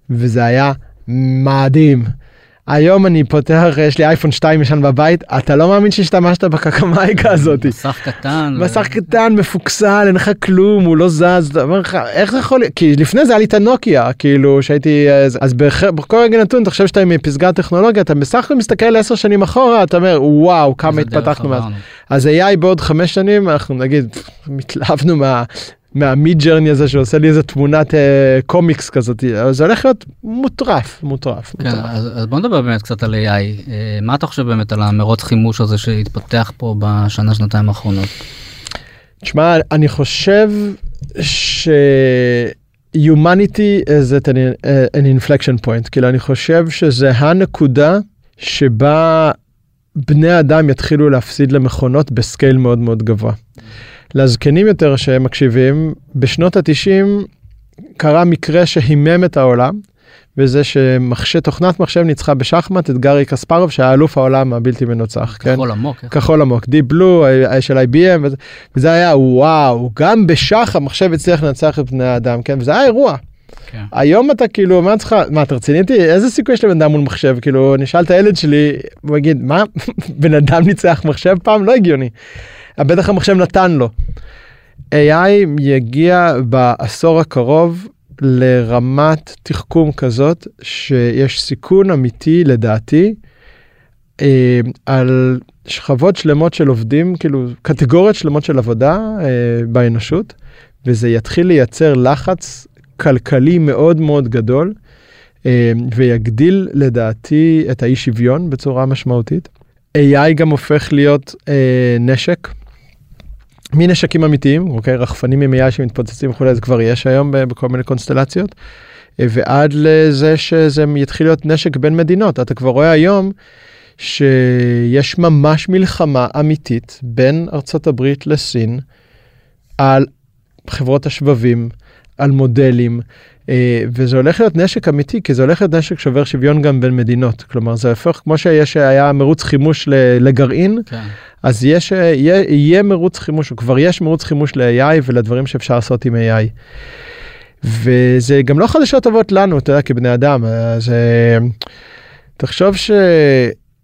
וזה היה מדהים. היום אני פותח יש לי אייפון 2 ישן בבית אתה לא מאמין שהשתמשת בקקמייקה הזאת. מסך קטן. מסך קטן מפוקסל אין לך כלום הוא לא זז אתה אומר לך איך זה יכול להיות כי לפני זה היה לי את הנוקיה כאילו שהייתי אז בכל רגע נתון אתה חושב שאתה עם פסגת טכנולוגיה אתה בסך הכל מסתכל 10 שנים אחורה אתה אומר וואו כמה התפתחנו מאז. אז AI בעוד חמש שנים אנחנו נגיד התלהבנו מה מהמיד ג'רני הזה שעושה לי איזה תמונת אה, קומיקס כזאת זה הולך להיות מוטרף מוטרף. כן, אז, אז בוא נדבר באמת קצת על AI אה, מה אתה חושב באמת על המרוץ חימוש הזה שהתפתח פה בשנה שנתיים האחרונות. תשמע אני חושב ש... humanity is at an, uh, an inflection point, כאילו אני חושב שזה הנקודה שבה בני אדם יתחילו להפסיד למכונות ב scale מאוד מאוד גבוה. לזקנים יותר שמקשיבים, בשנות התשעים קרה מקרה שהימם את העולם, וזה שמחשב, תוכנת מחשב ניצחה בשחמט את גארי קספרוב שהיה אלוף העולם הבלתי מנוצח. כן? כחול עמוק. כן. כחול עמוק, Deep Blue של IBM, וזה, וזה היה וואו, גם בשח המחשב הצליח לנצח את בני האדם, כן? וזה היה אירוע. כן. היום אתה כאילו אומר לך מה אתה רציני אותי איזה סיכוי יש לבן אדם מול מחשב כאילו אני אשאל את הילד שלי הוא יגיד מה בן אדם ניצח מחשב פעם לא הגיוני. בטח המחשב נתן לו. AI יגיע בעשור הקרוב לרמת תחכום כזאת שיש סיכון אמיתי לדעתי אה, על שכבות שלמות של עובדים כאילו קטגוריות שלמות של עבודה אה, באנושות וזה יתחיל לייצר לחץ כלכלי מאוד מאוד גדול אה, ויגדיל לדעתי את האי שוויון בצורה משמעותית. AI גם הופך להיות אה, נשק. מנשקים אמיתיים, אוקיי, רחפנים עם AI שמתפוצצים וכולי, זה כבר יש היום בכל מיני קונסטלציות, אה, ועד לזה שזה יתחיל להיות נשק בין מדינות. אתה כבר רואה היום שיש ממש מלחמה אמיתית בין ארצות הברית לסין על חברות השבבים, על מודלים, וזה הולך להיות נשק אמיתי, כי זה הולך להיות נשק שובר שוויון גם בין מדינות. כלומר, זה הופך, כמו שיש, היה מרוץ חימוש לגרעין, כן. אז יש, יהיה, יהיה מרוץ חימוש, או כבר יש מרוץ חימוש ל-AI ולדברים שאפשר לעשות עם AI. וזה גם לא חדשות טובות לנו, אתה יודע, כבני אדם. אז תחשוב ש...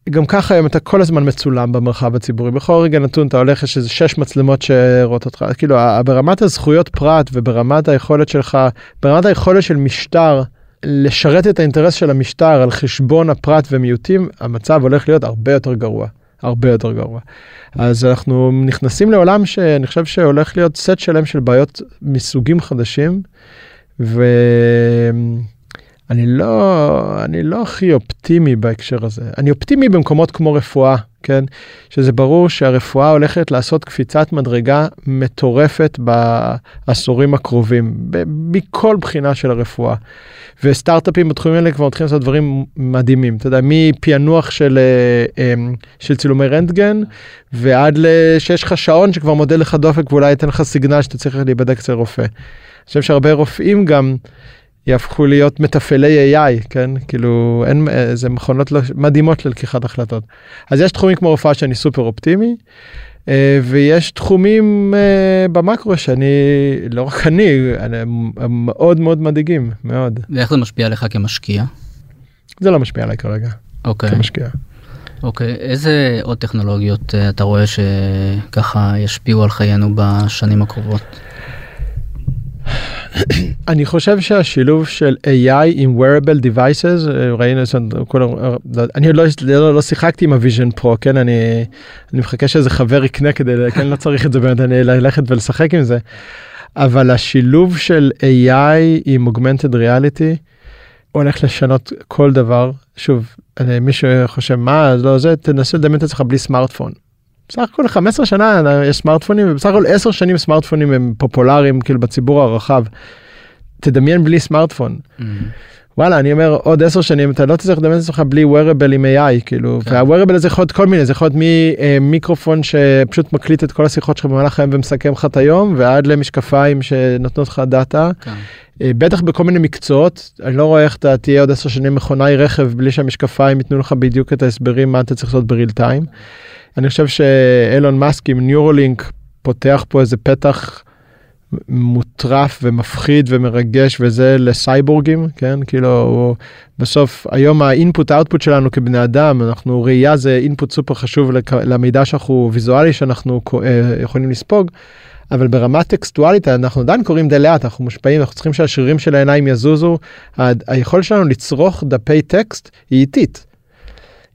גם ככה היום אתה כל הזמן מצולם במרחב הציבורי בכל רגע נתון אתה הולך יש איזה שש מצלמות שרואות אותך כאילו ברמת הזכויות פרט וברמת היכולת שלך ברמת היכולת של משטר לשרת את האינטרס של המשטר על חשבון הפרט ומיעוטים המצב הולך להיות הרבה יותר גרוע הרבה יותר גרוע. אז אנחנו נכנסים לעולם שאני חושב שהולך להיות סט שלם של בעיות מסוגים חדשים. ו... אני לא, אני לא הכי אופטימי בהקשר הזה. אני אופטימי במקומות כמו רפואה, כן? שזה ברור שהרפואה הולכת לעשות קפיצת מדרגה מטורפת בעשורים הקרובים, מכל בחינה של הרפואה. וסטארט-אפים בתחומים האלה כבר מתחילים לעשות דברים מדהימים. אתה יודע, מפענוח של, אה, אמ, של צילומי רנטגן, ועד שיש לך שעון שכבר מודד לך דופק ואולי ייתן לך סיגנל שאתה צריך להיבדק אצל רופא. אני חושב שהרבה רופאים גם... יהפכו להיות מתפעלי AI, כן? כאילו, אין, זה מכונות לא, מדהימות ללקיחת החלטות. אז יש תחומים כמו רפואה שאני סופר אופטימי, אה, ויש תחומים אה, במקרו שאני, לא רק אני, הם מאוד מאוד מדאיגים, מאוד. ואיך זה משפיע עליך כמשקיע? זה לא משפיע עליי כרגע. אוקיי. כמשקיע. אוקיי, איזה עוד טכנולוגיות אה, אתה רואה שככה ישפיעו על חיינו בשנים הקרובות? אני חושב שהשילוב של AI עם wearable devices אה, ראינו כל, אני עוד לא, לא, לא שיחקתי עם ה Vision Pro כן? אני אני מחכה שאיזה חבר יקנה כדי כן? לא צריך את זה באמת אני ללכת ולשחק עם זה. אבל השילוב של AI עם augmented reality הולך לשנות כל דבר. שוב מי שחושב מה לא זה? תנסה לדמיין את עצמך בלי סמארטפון בסך הכל 15 שנה יש סמארטפונים ובסך הכל 10 שנים סמארטפונים הם פופולריים כאילו בציבור הרחב. תדמיין בלי סמארטפון. Mm-hmm. וואלה אני אומר עוד 10 שנים אתה לא תצטרך לדמיין את עצמך בלי wearable עם AI כאילו כן. וה-wearable הזה יכול להיות כל מיני זה יכול להיות ממיקרופון שפשוט מקליט את כל השיחות שלך במהלך היום ומסכם לך את היום ועד למשקפיים שנותנות לך דאטה. כן. אה, בטח בכל מיני מקצועות אני לא רואה איך אתה תהיה עוד 10 שנים מכונאי רכב בלי שהמשקפיים ייתנו לך בדיוק את ההסברים מה אתה צריך לעשות ב real time. אני חושב שאילון מאסק עם Neuralink פותח פה איזה פתח מוטרף ומפחיד ומרגש וזה לסייבורגים כן כאילו בסוף היום האינפוט אאוטפוט שלנו כבני אדם אנחנו ראייה זה אינפוט סופר חשוב למידע שאנחנו ויזואלי שאנחנו אה, יכולים לספוג. אבל ברמה טקסטואלית אנחנו עדיין קוראים די לאט אנחנו מושפעים אנחנו צריכים שהשרירים של העיניים יזוזו היכולת שלנו לצרוך דפי טקסט היא איטית.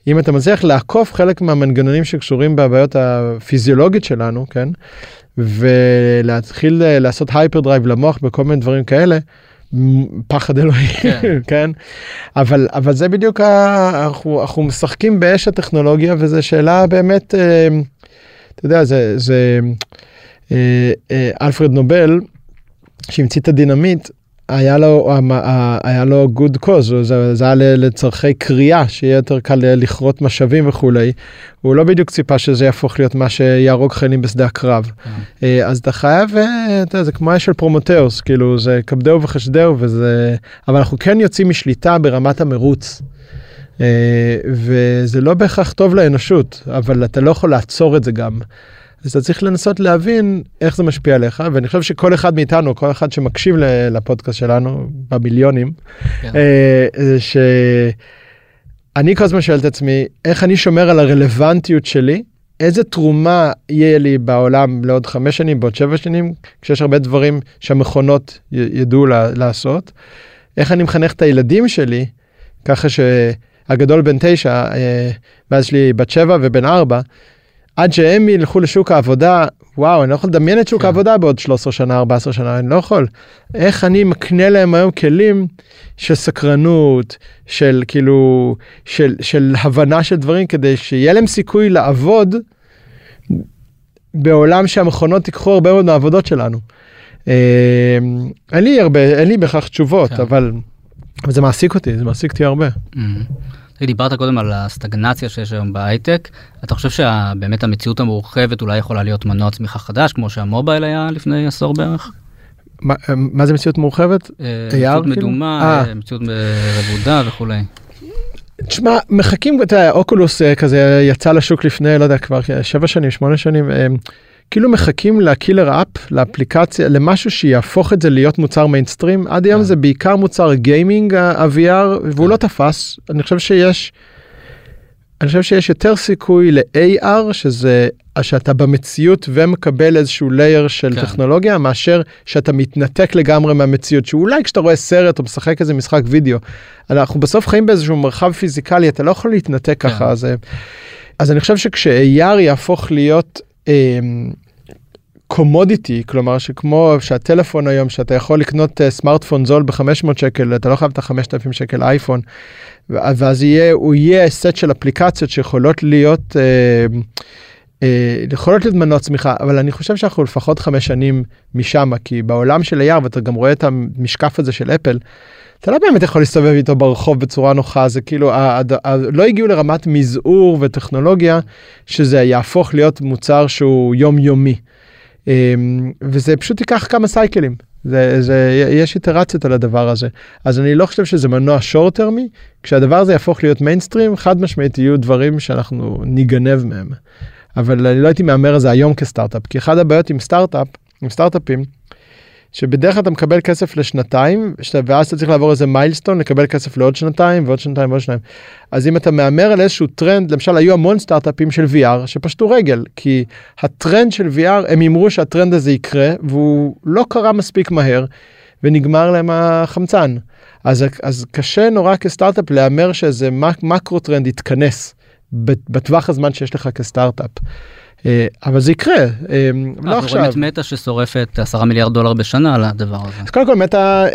אם אתה מצליח לעקוף חלק מהמנגנונים שקשורים בבעיות הפיזיולוגית שלנו, כן? ולהתחיל אה, לעשות hyper drive למוח בכל מיני דברים כאלה, פחד אלוהים, כן. כן? אבל, אבל זה בדיוק, ה... אנחנו, אנחנו משחקים באש הטכנולוגיה וזו שאלה באמת, אה, אתה יודע, זה, זה אה, אלפרד נובל, שהמציא את הדינמיט, היה לו, היה לו good cause, זה, זה היה לצורכי כרייה, שיהיה יותר קל לכרות משאבים וכולי. הוא לא בדיוק ציפה שזה יהפוך להיות מה שיהרוג חיילים בשדה הקרב. אה. אז אתה חייב, אה, אתה יודע, זה כמו האש של פרומתאוס, כאילו זה כבדהו וחשדהו וזה, אבל אנחנו כן יוצאים משליטה ברמת המרוץ. אה, וזה לא בהכרח טוב לאנושות, אבל אתה לא יכול לעצור את זה גם. אז אתה צריך לנסות להבין איך זה משפיע עליך, ואני חושב שכל אחד מאיתנו, כל אחד שמקשיב לפודקאסט שלנו, במיליונים, כן. אה, שאני כל הזמן שואל את עצמי, איך אני שומר על הרלוונטיות שלי, איזה תרומה יהיה לי בעולם לעוד חמש שנים, בעוד שבע שנים, כשיש הרבה דברים שהמכונות ידעו לעשות, איך אני מחנך את הילדים שלי, ככה שהגדול בן תשע, אה, ואז יש לי בת שבע ובן ארבע, עד שהם ילכו לשוק העבודה, וואו, אני לא יכול לדמיין את שוק כן. העבודה בעוד 13 שנה, 14 שנה, אני לא יכול. איך אני מקנה להם היום כלים של סקרנות, של כאילו, של, של הבנה של דברים, כדי שיהיה להם סיכוי לעבוד בעולם שהמכונות ייקחו הרבה מאוד מהעבודות שלנו. אה, אין לי הרבה, אין לי בכך תשובות, כן. אבל, אבל זה מעסיק אותי, זה מעסיק אותי הרבה. Mm-hmm. דיברת קודם על הסטגנציה שיש היום בהייטק, אתה חושב שבאמת המציאות המורחבת אולי יכולה להיות מנוע צמיחה חדש, כמו שהמובייל היה לפני עשור בערך? מה, מה זה מציאות מורחבת? אה, מציאות כאילו? מדומה, אה. מציאות רבודה וכולי. תשמע, מחכים, אתה יודע, Oculus אה, כזה יצא לשוק לפני, לא יודע, כבר שבע שנים, שמונה שנים. כאילו מחכים ל killer app, לאפליקציה, למשהו שיהפוך את זה להיות מוצר מיינסטרים. עד היום כן. זה בעיקר מוצר gaming ה-VR, והוא לא תפס. אני חושב שיש, אני חושב שיש יותר סיכוי ל-AR, שזה שאתה במציאות ומקבל איזשהו layer של כן. טכנולוגיה, מאשר שאתה מתנתק לגמרי מהמציאות, שאולי כשאתה רואה סרט או משחק איזה משחק וידאו, אנחנו בסוף חיים באיזשהו מרחב פיזיקלי, אתה לא יכול להתנתק כן. ככה. אז, אז אני חושב שכש-AR יהפוך להיות קומודיטי, um, כלומר שכמו שהטלפון היום, שאתה יכול לקנות uh, סמארטפון זול ב-500 שקל, אתה לא חייב את ה-5,000 שקל אייפון, ואז יהיה, הוא יהיה סט של אפליקציות שיכולות להיות, uh, uh, יכולות להיות מנוע צמיחה, אבל אני חושב שאנחנו לפחות חמש שנים משם, כי בעולם של AR, ואתה גם רואה את המשקף הזה של אפל, אתה לא באמת יכול להסתובב איתו ברחוב בצורה נוחה זה כאילו לא הגיעו לרמת מזעור וטכנולוגיה שזה יהפוך להיות מוצר שהוא יומיומי. אמ, וזה פשוט ייקח כמה סייקלים זה, זה יש איטרציות על הדבר הזה אז אני לא חושב שזה מנוע שורט טרמי כשהדבר הזה יהפוך להיות מיינסטרים חד משמעית יהיו דברים שאנחנו ניגנב מהם. אבל אני לא הייתי מהמר על זה היום כסטארט-אפ כי אחד הבעיות עם סטארט-אפ עם סטארט-אפים שבדרך כלל אתה מקבל כסף לשנתיים ואז אתה צריך לעבור איזה milestone לקבל כסף לעוד שנתיים ועוד שנתיים ועוד שנתיים. אז אם אתה מהמר על איזשהו טרנד למשל היו המון סטארט-אפים של VR שפשטו רגל כי הטרנד של VR הם הימרו שהטרנד הזה יקרה והוא לא קרה מספיק מהר ונגמר להם החמצן. אז, אז קשה נורא כסטארט-אפ להמר שאיזה מקרו טרנד יתכנס בטווח הזמן שיש לך כסטארט-אפ. אה, אבל זה יקרה, אה, לא עכשיו. אנחנו רואים את מטא ששורפת 10 מיליארד דולר בשנה על הדבר הזה. אז קודם כל מטא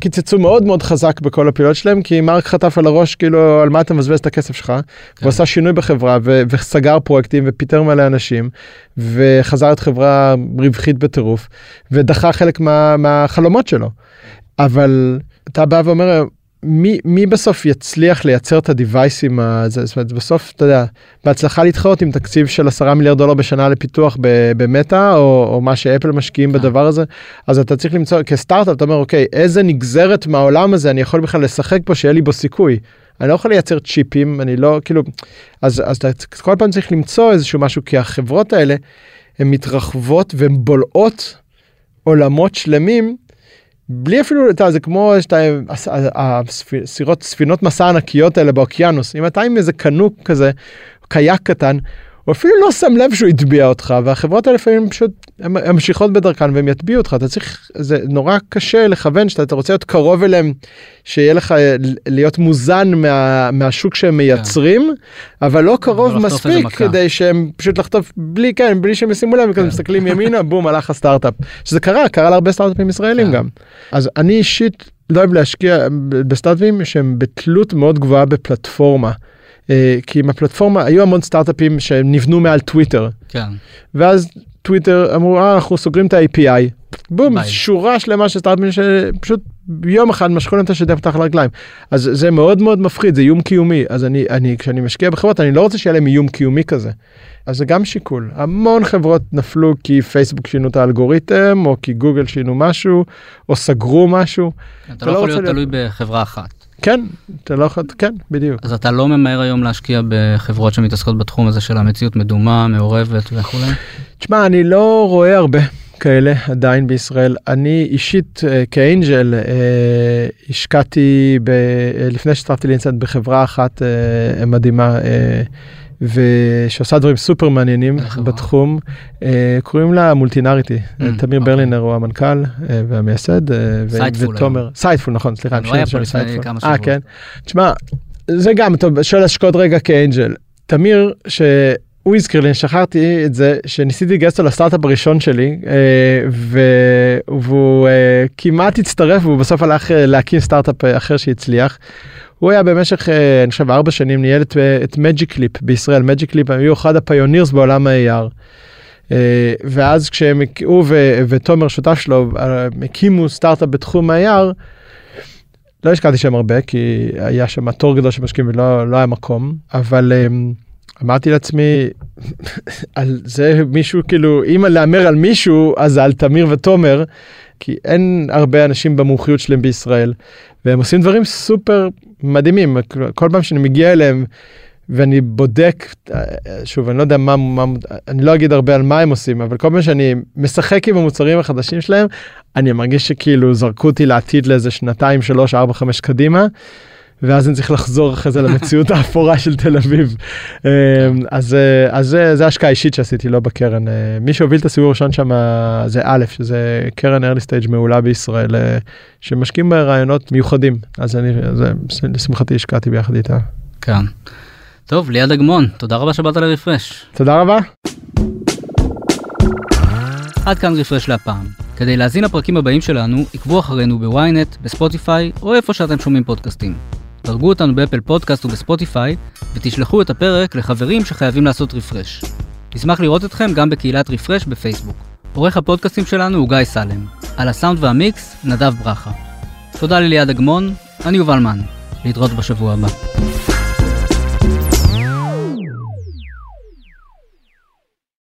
קיצצו מאוד מאוד חזק בכל הפעילות שלהם, כי מרק חטף על הראש כאילו על מה אתה מבזבז את הכסף שלך, כן. הוא עשה שינוי בחברה וסגר פרויקטים ופיטר מלא אנשים, וחזר את חברה רווחית בטירוף, ודחה חלק מה, מהחלומות שלו. אבל אתה בא ואומר מי, מי בסוף יצליח לייצר את הדיווייסים, הזה, זאת אומרת בסוף אתה יודע, בהצלחה להתחרות עם תקציב של 10 מיליארד דולר בשנה לפיתוח במטא או, או מה שאפל משקיעים כן. בדבר הזה, אז אתה צריך למצוא כסטארט-אפ אתה אומר אוקיי איזה נגזרת מהעולם הזה אני יכול בכלל לשחק פה שיהיה לי בו סיכוי. אני לא יכול לייצר צ'יפים אני לא כאילו אז אז אתה כל פעם צריך למצוא איזשהו משהו כי החברות האלה הן מתרחבות והן בולעות עולמות שלמים. בלי אפילו, אתה זה כמו הסירות, ספינות מסע ענקיות האלה באוקיינוס, אם אתה עם איזה קנוק כזה, קייק קטן, הוא אפילו לא שם לב שהוא הטביע אותך, והחברות האלה לפעמים פשוט ממשיכות בדרכן והם יטביעו אותך, אתה צריך, זה נורא קשה לכוון שאתה רוצה להיות קרוב אליהם, שיהיה לך, להיות מוזן מה, מהשוק שהם כן. מייצרים, אבל לא קרוב מספיק כדי שהם פשוט לחטוף בלי, כן, בלי שהם ישימו לב, כזה כן. מסתכלים ימינה, בום, הלך הסטארט-אפ. שזה קרה, קרה להרבה סטארט-אפים ישראלים כן. גם. אז אני אישית לא אוהב להשקיע בסטארט-אפים שהם בתלות מאוד גבוהה בפלטפורמה. אה, כי עם הפלטפורמה היו המון סטארט-אפים שנבנו מעל טוויטר. כן. ואז טוויטר אמרו אה אנחנו סוגרים את ה-API בום, ביי. שורה שלמה של סטארט-אפים שפשוט יום אחד משכו להם את השטיח מתחת לרגליים. אז זה מאוד מאוד מפחיד, זה איום קיומי. אז אני, אני, כשאני משקיע בחברות, אני לא רוצה שיהיה להם איום קיומי כזה. אז זה גם שיקול. המון חברות נפלו כי פייסבוק שינו את האלגוריתם, או כי גוגל שינו משהו, או סגרו משהו. אתה לא לא יכול להיות תלוי בחברה אחת. כן, אתה לא יכול, כן, בדיוק. אז אתה לא ממהר היום להשקיע בחברות שמתעסקות בתחום הזה של המציאות מדומה, מעורבת וכולי? תשמע, אני לא רואה הרבה כאלה עדיין בישראל. אני אישית אה, כאנג'ל אה, השקעתי, ב, אה, לפני שהצטרפתי לאינסט בחברה אחת מדהימה. אה, ושעושה דברים סופר מעניינים? בתחום, אה, קוראים לה מולטינריטי, Mm, תמיר אוקיי. ברלינר הוא המנכ"ל אה, והמייסד, אה, ותומר, סיידפול נכון, סליחה, הוא אני חושב פה לפני אה. כן. תשמע, זה גם, טוב, שואל השקעות רגע כ angel. תמיר, שהוא הזכיר לי, שכחתי את זה, שניסיתי לגייס אותו לסטארט-אפ הראשון שלי, אה, והוא אה, כמעט הצטרף, והוא בסוף הלך אה, להקים סטארט-אפ אה, אחר שהצליח. הוא היה במשך, אה, אני חושב, ארבע שנים, ניהל את, אה, את Magic Leap בישראל, Magic Leap היו אחד ה pioneers בעולם ה-AR. אה, ואז כשהם, הוא ו- ותומר שותף שלו, הקימו סטארט-אפ בתחום ה-AR, לא השקעתי שם הרבה כי היה שם תור גדול של משקיעים ולא לא היה מקום אבל אמ, אמרתי לעצמי על זה מישהו כאילו אם להמר על מישהו אז על תמיר ותומר כי אין הרבה אנשים במומחיות שלהם בישראל והם עושים דברים סופר מדהימים כל פעם שאני מגיע אליהם ואני בודק שוב אני לא יודע מה, מה אני לא אגיד הרבה על מה הם עושים אבל כל פעם שאני משחק עם המוצרים החדשים שלהם אני מרגיש שכאילו זרקו אותי לעתיד לאיזה שנתיים שלוש ארבע חמש קדימה. ואז אני צריך לחזור אחרי זה למציאות האפורה של תל אביב. אה, אז אה, אז זה, השקעה אישית שעשיתי לא בקרן. אה, מי שהוביל את הסיבוב הראשון שם זה א' שזה קרן early stage מעולה בישראל אה, שמשקיעים ברעיונות מיוחדים אז אני אז, אה, לשמחתי השקעתי ביחד איתה. כן. טוב, ליעד אגמון, תודה רבה שבאת לרפרש. תודה רבה. עד כאן רפרש להפעם. כדי להאזין לפרקים הבאים שלנו, עקבו אחרינו בוויינט, בספוטיפיי, או איפה שאתם שומעים פודקאסטים. דרגו אותנו באפל פודקאסט ובספוטיפיי, ותשלחו את הפרק לחברים שחייבים לעשות רפרש. נשמח לראות אתכם גם בקהילת רפרש בפייסבוק. עורך הפודקאסטים שלנו הוא גיא סלם. על הסאונד והמיקס, נדב ברכה. תודה לליעד אגמון, אני יובל מן. להתראות בשבוע הבא.